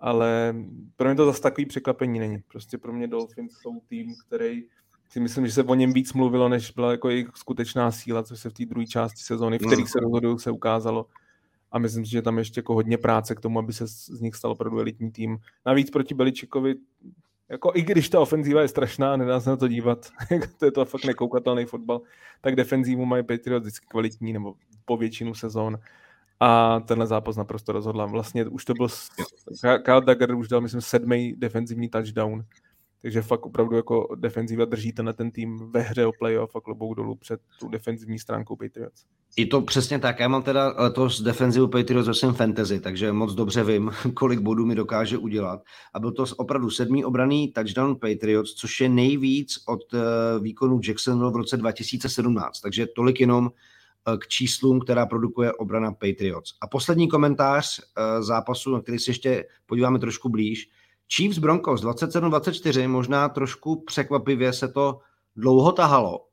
ale pro mě to zase takový překvapení není. Prostě pro mě Dolphins jsou tým, který si myslím, že se o něm víc mluvilo, než byla jako jejich skutečná síla, což se v té druhé části sezóny, v kterých se rozhodují, se ukázalo. A myslím si, že tam ještě jako hodně práce k tomu, aby se z nich stal opravdu elitní tým. Navíc proti Beličikovi, jako i když ta ofenzíva je strašná, nedá se na to dívat, to je to fakt nekoukatelný fotbal, tak defenzívu mají Patriots vždycky kvalitní, nebo po většinu sezón a tenhle zápas naprosto rozhodla. Vlastně už to byl, Kyle Dagger už dal, myslím, sedmý defenzivní touchdown, takže fakt opravdu jako defenziva drží tenhle ten tým ve hře o playoff a klobouk dolů před tu defenzivní stránkou Patriots. Je to přesně tak. Já mám teda letos defenzivu Patriots ve svém fantasy, takže moc dobře vím, kolik bodů mi dokáže udělat. A byl to opravdu sedmý obraný touchdown Patriots, což je nejvíc od eh, výkonu Jacksonville v roce 2017. Takže tolik jenom Eh, k číslům, která produkuje obrana Patriots. A poslední komentář eh, zápasu, na který se ještě podíváme trošku blíž. Chiefs Broncos 27-24, možná trošku překvapivě se to dlouho tahalo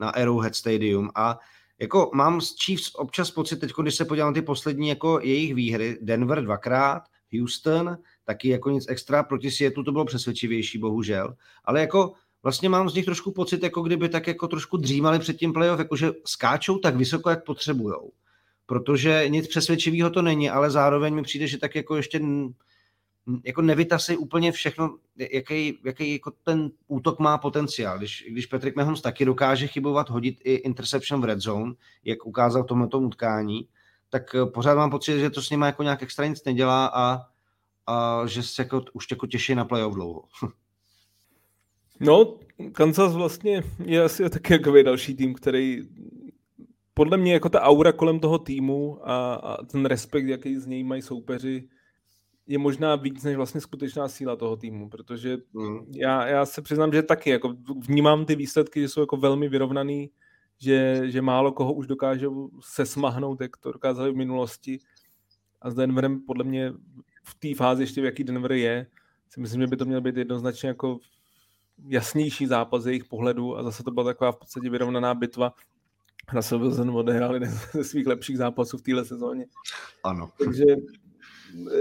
na Arrowhead Stadium a jako mám z Chiefs občas pocit, teď když se podívám na ty poslední jako jejich výhry, Denver dvakrát, Houston, taky jako nic extra, proti Seattle to bylo přesvědčivější, bohužel, ale jako vlastně mám z nich trošku pocit, jako kdyby tak jako trošku dřímali před tím playoff, jakože skáčou tak vysoko, jak potřebujou. Protože nic přesvědčivého to není, ale zároveň mi přijde, že tak jako ještě jako nevytasí úplně všechno, jaký, jaký jako ten útok má potenciál. Když, když Patrick Mahomes taky dokáže chybovat, hodit i interception v red zone, jak ukázal v tomto utkání, tak eh, pořád mám pocit, že to s nimi jako nějak extra nic nedělá a, a že se jako, už jako těší na playoff dlouho. No, Kansas vlastně je asi taky jako další tým, který podle mě jako ta aura kolem toho týmu a, a ten respekt, jaký z něj mají soupeři, je možná víc než vlastně skutečná síla toho týmu, protože mm. já, já se přiznám, že taky jako vnímám ty výsledky, že jsou jako velmi vyrovnaný, že, že málo koho už dokáže se smahnout, jak to dokázali v minulosti. A s Denverem podle mě v té fázi ještě, v jaký Denver je, si myslím, že by to měl být jednoznačně jako jasnější zápas z jejich pohledu a zase to byla taková v podstatě vyrovnaná bitva. Na Silverzen odehráli jeden ze svých lepších zápasů v téhle sezóně. Ano. Takže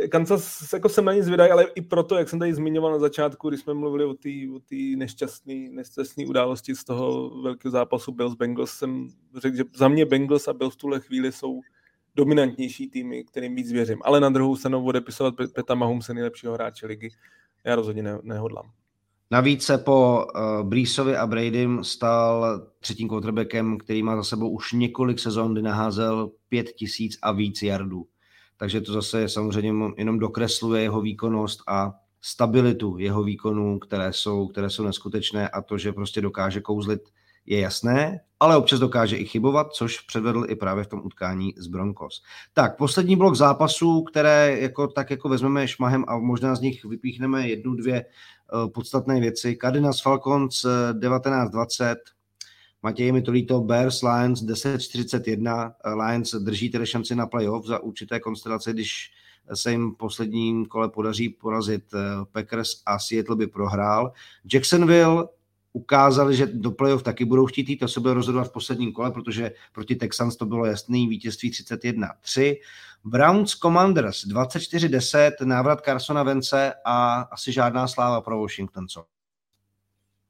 Kansas jako jsem na ní zvědají, ale i proto, jak jsem tady zmiňoval na začátku, když jsme mluvili o té o nešťastné nešťastný události z toho velkého zápasu Bills Bengals, jsem řekl, že za mě Bengals a Bills v tuhle chvíli jsou dominantnější týmy, kterým víc věřím. Ale na druhou stranu odepisovat Peta Mahomse nejlepšího hráče ligy, já rozhodně ne, nehodlám. Navíc se po uh, Breesovi a Bradym stal třetím quarterbackem, který má za sebou už několik sezon, kdy naházel pět tisíc a víc jardů. Takže to zase samozřejmě jenom dokresluje jeho výkonnost a stabilitu jeho výkonů, které jsou, které jsou neskutečné a to, že prostě dokáže kouzlit, je jasné, ale občas dokáže i chybovat, což předvedl i právě v tom utkání z Broncos. Tak, poslední blok zápasů, které jako, tak jako vezmeme šmahem a možná z nich vypíchneme jednu, dvě uh, podstatné věci. Cardinals Falcons 1920, eh, Matěj, mi to líto, Bears, Lions 10-41. Lions drží tedy šanci na playoff za určité konstelace, když se jim posledním kole podaří porazit eh, Packers a Seattle by prohrál. Jacksonville ukázali, že do playoff taky budou chtít jít, to se bude rozhodovat v posledním kole, protože proti Texans to bylo jasný vítězství 31-3. Browns Commanders 24-10, návrat Carsona Vence a asi žádná sláva pro Washington, co?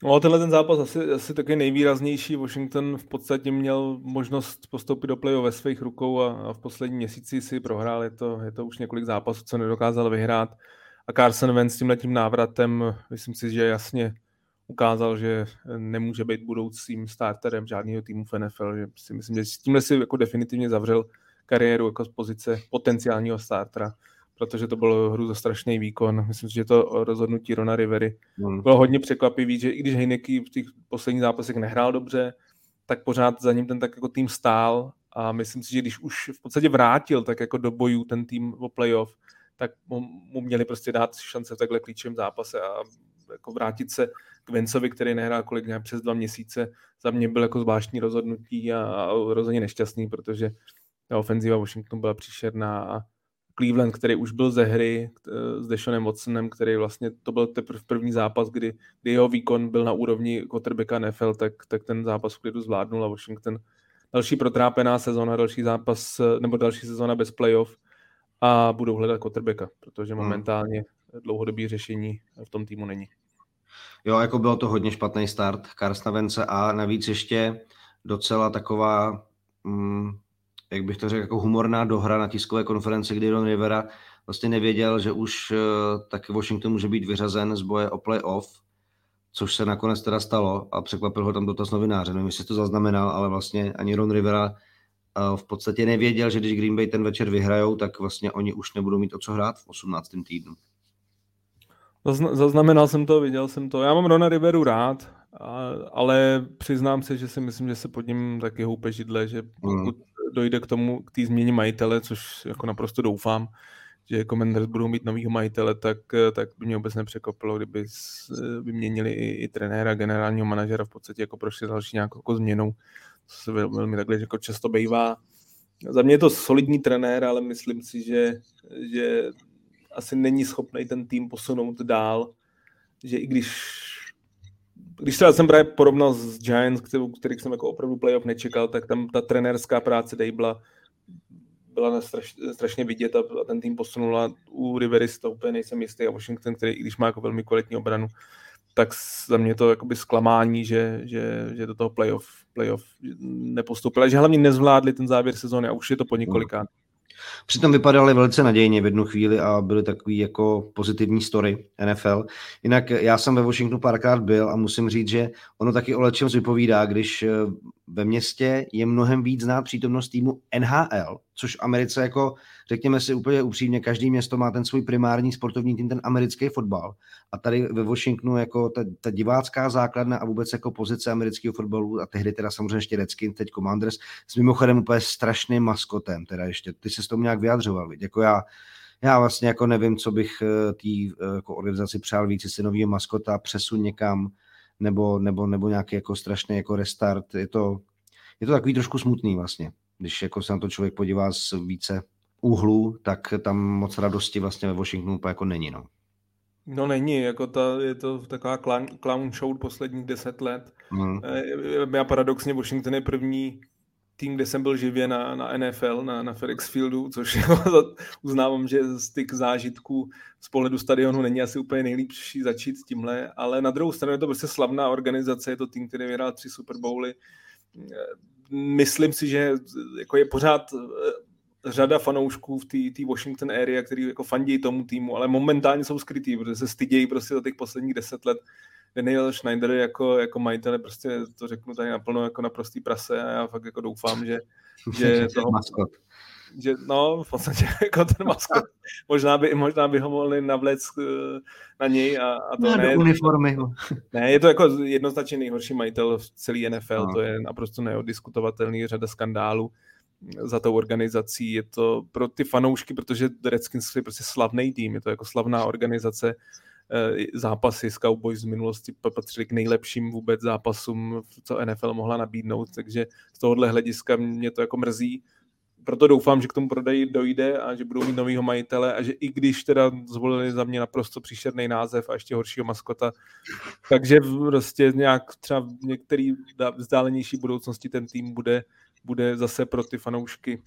No, tenhle ten zápas asi, asi taky nejvýraznější. Washington v podstatě měl možnost postoupit do play ve svých rukou a, a v poslední měsíci si prohrál. Je to, je to už několik zápasů, co nedokázal vyhrát. A Carson Wentz s tímhletím návratem, myslím si, že jasně ukázal, že nemůže být budoucím starterem žádného týmu v NFL. Že si myslím, že s tímhle si jako definitivně zavřel kariéru jako z pozice potenciálního startera protože to bylo hru za strašný výkon. Myslím si, že to rozhodnutí Rona Rivery hmm. bylo hodně překvapivý, že i když Heineke v těch posledních zápasech nehrál dobře, tak pořád za ním ten tak jako tým stál a myslím si, že když už v podstatě vrátil tak jako do bojů ten tým o playoff, tak mu, mu měli prostě dát šance v takhle klíčovém zápase a jako vrátit se k Vencovi, který nehrál kolik nějak přes dva měsíce, za mě byl jako zvláštní rozhodnutí a, a rozhodně nešťastný, protože ta ofenzíva Washingtonu byla příšerná a Cleveland, který už byl ze hry s Deshanem Watsonem, který vlastně, to byl teprve první zápas, kdy, kdy jeho výkon byl na úrovni quarterbacka NFL, tak, tak ten zápas v klidu zvládnul a Washington další protrápená sezóna, další zápas, nebo další sezóna bez playoff a budou hledat quarterbacka, protože hmm. momentálně dlouhodobý řešení v tom týmu není. Jo, jako bylo to hodně špatný start Karsna Vence a navíc ještě docela taková mm, jak bych to řekl, jako humorná dohra na tiskové konferenci, kdy Ron Rivera vlastně nevěděl, že už uh, taky Washington může být vyřazen z boje o playoff, což se nakonec teda stalo a překvapil ho tam dotaz novináře. Nevím, jestli to zaznamenal, ale vlastně ani Ron Rivera uh, v podstatě nevěděl, že když Green Bay ten večer vyhrajou, tak vlastně oni už nebudou mít o co hrát v 18. týdnu. Zaznamenal jsem to, viděl jsem to. Já mám Rona Riveru rád, ale přiznám se, že si myslím, že se pod ním taky houpe židle, že pokud mm dojde k tomu, k té změně majitele, což jako naprosto doufám, že Commanders budou mít novýho majitele, tak, tak by mě vůbec nepřekvapilo, kdyby vyměnili i, i trenéra, generálního manažera, v podstatě jako prošli další nějakou jako změnou, co se velmi takhle jako často bývá. Za mě je to solidní trenér, ale myslím si, že, že asi není schopný ten tým posunout dál, že i když když třeba jsem právě porovnal s Giants, který, který jsem jako opravdu playoff nečekal, tak tam ta trenérská práce Dejbla byla straš, strašně vidět a, a ten tým posunula u Riveris, to úplně nejsem jistý, a Washington, který i když má jako velmi kvalitní obranu, tak za mě to jakoby zklamání, že, že, že do toho playoff, playoff nepostoupili, že hlavně nezvládli ten závěr sezóny a už je to po několika. Přitom vypadali velice nadějně v jednu chvíli a byly takový jako pozitivní story NFL. Jinak já jsem ve Washingtonu párkrát byl a musím říct, že ono taky o lečem vypovídá, když eh, ve městě je mnohem víc znát přítomnost týmu NHL, což Americe jako, řekněme si úplně upřímně, každý město má ten svůj primární sportovní tým, ten americký fotbal. A tady ve Washingtonu jako ta, ta divácká základna a vůbec jako pozice amerického fotbalu a tehdy teda samozřejmě ještě Redskins, teď Commanders, s mimochodem úplně strašným maskotem, teda ještě, ty se s tomu nějak vyjadřoval, jako já, já vlastně jako nevím, co bych eh, té eh, jako organizaci přál víc, jestli novýho maskota přesun někam, nebo, nebo, nebo nějaký jako strašný jako restart. Je to, je to takový trošku smutný vlastně, když jako se na to člověk podívá z více úhlů, tak tam moc radosti vlastně ve Washingtonu jako není. No. No není, jako ta, je to taková clown, clown show posledních deset let. Mm. Já paradoxně Washington je první tým, kde jsem byl živě na, na NFL, na, na FedEx Fieldu, což jako uznávám, že styk zážitků z pohledu stadionu není asi úplně nejlepší začít tímhle, ale na druhou stranu je to prostě slavná organizace, je to tým, který vyhrál tři Super Bowly. Myslím si, že jako je pořád eh, řada fanoušků v té Washington area, který jako fandí tomu týmu, ale momentálně jsou skrytý, protože se stydějí prostě za těch posledních deset let Daniel Schneider jako, jako majitel prostě to řeknu tady naplno jako na prostý prase a já fakt jako doufám, že, že toho, že, no, v podstatě jako ten maskot. Možná by, možná by ho mohli navléct eh, na něj a, a to no, ne. uniformy. Ne, je to jako jednoznačně nejhorší majitel v celý NFL, no. to je naprosto neodiskutovatelný, řada skandálů za tou organizací. Je to pro ty fanoušky, protože Redskins je prostě slavný tým, je to jako slavná organizace, Eh, zápasy s Cowboys z minulosti patřily k nejlepším vůbec zápasům, co NFL mohla nabídnout, takže z tohohle hlediska mě to jako mrzí. Proto doufám, že k tomu prodeji dojde a že budou mít novýho majitele a že i když teda zvolili za mě naprosto příšerný název a ještě horšího maskota, takže prostě nějak třeba v některý vzdálenější budoucnosti ten tým bude, bude zase pro ty fanoušky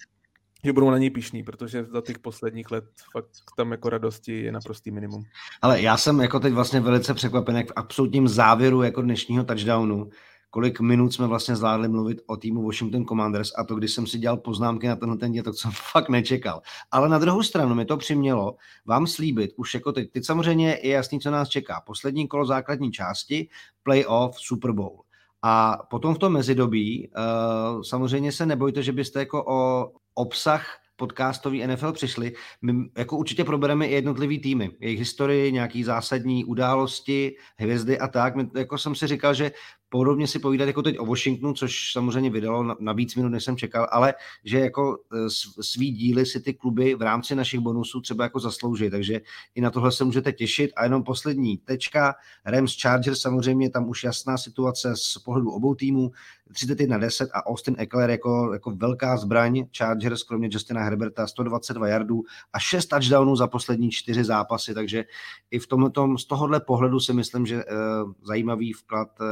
že budou na něj pišní, protože za těch posledních let fakt tam jako radosti je naprostý minimum. Ale já jsem jako teď vlastně velice překvapen, jak v absolutním závěru jako dnešního touchdownu, kolik minut jsme vlastně zvládli mluvit o týmu Washington Commanders a to, když jsem si dělal poznámky na tenhle ten děl, tak jsem fakt nečekal. Ale na druhou stranu mi to přimělo vám slíbit, už jako teď, teď samozřejmě je jasný, co nás čeká. Poslední kolo základní části, playoff, Super Bowl. A potom v tom mezidobí uh, samozřejmě se nebojte, že byste jako o obsah podcastový NFL přišli. My jako určitě probereme i jednotlivý týmy, jejich historii, nějaký zásadní události, hvězdy a tak. My, jako jsem si říkal, že podobně si povídat jako teď o Washingtonu, což samozřejmě vydalo na, na víc minut, než jsem čekal, ale že jako e, svý díly si ty kluby v rámci našich bonusů třeba jako zaslouží, takže i na tohle se můžete těšit. A jenom poslední tečka, Rams Chargers samozřejmě tam už jasná situace z pohledu obou týmů, 31-10 a Austin Eckler jako, jako velká zbraň Chargers, kromě Justina Herberta, 122 yardů a 6 touchdownů za poslední čtyři zápasy, takže i v tomhle, z tohohle pohledu si myslím, že uh, zajímavý vklad uh,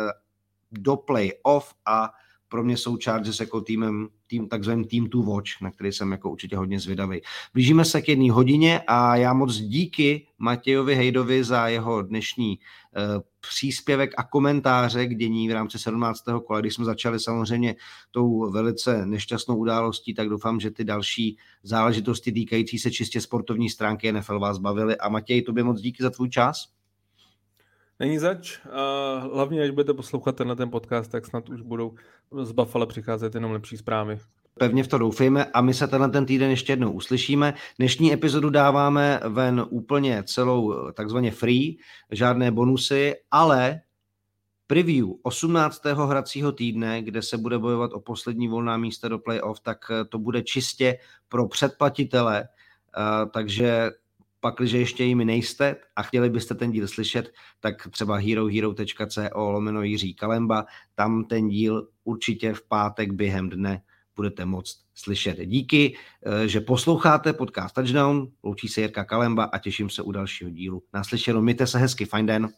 do play-off a pro mě jsou Chargers jako týmem, tým, takzvaným team to watch, na který jsem jako určitě hodně zvědavý. Blížíme se k jedné hodině a já moc díky Matějovi Hejdovi za jeho dnešní uh, příspěvek a komentáře k dění v rámci 17. kola. Když jsme začali samozřejmě tou velice nešťastnou událostí, tak doufám, že ty další záležitosti týkající se čistě sportovní stránky NFL vás bavily. A Matěj, tobě moc díky za tvůj čas. Není zač. A hlavně, až budete poslouchat tenhle ten podcast, tak snad už budou z Buffalo přicházet jenom lepší zprávy. Pevně v to doufejme a my se tenhle ten týden ještě jednou uslyšíme. Dnešní epizodu dáváme ven úplně celou takzvaně free, žádné bonusy, ale preview 18. hracího týdne, kde se bude bojovat o poslední volná místa do playoff, tak to bude čistě pro předplatitele, takže pak, když ještě jimi nejste a chtěli byste ten díl slyšet, tak třeba herohero.co lomeno Jiří Kalemba, tam ten díl určitě v pátek během dne budete moct slyšet. Díky, eh, že posloucháte podcast Touchdown, loučí se Jirka Kalemba a těším se u dalšího dílu. Naslyšenou, mějte se hezky, fajn den.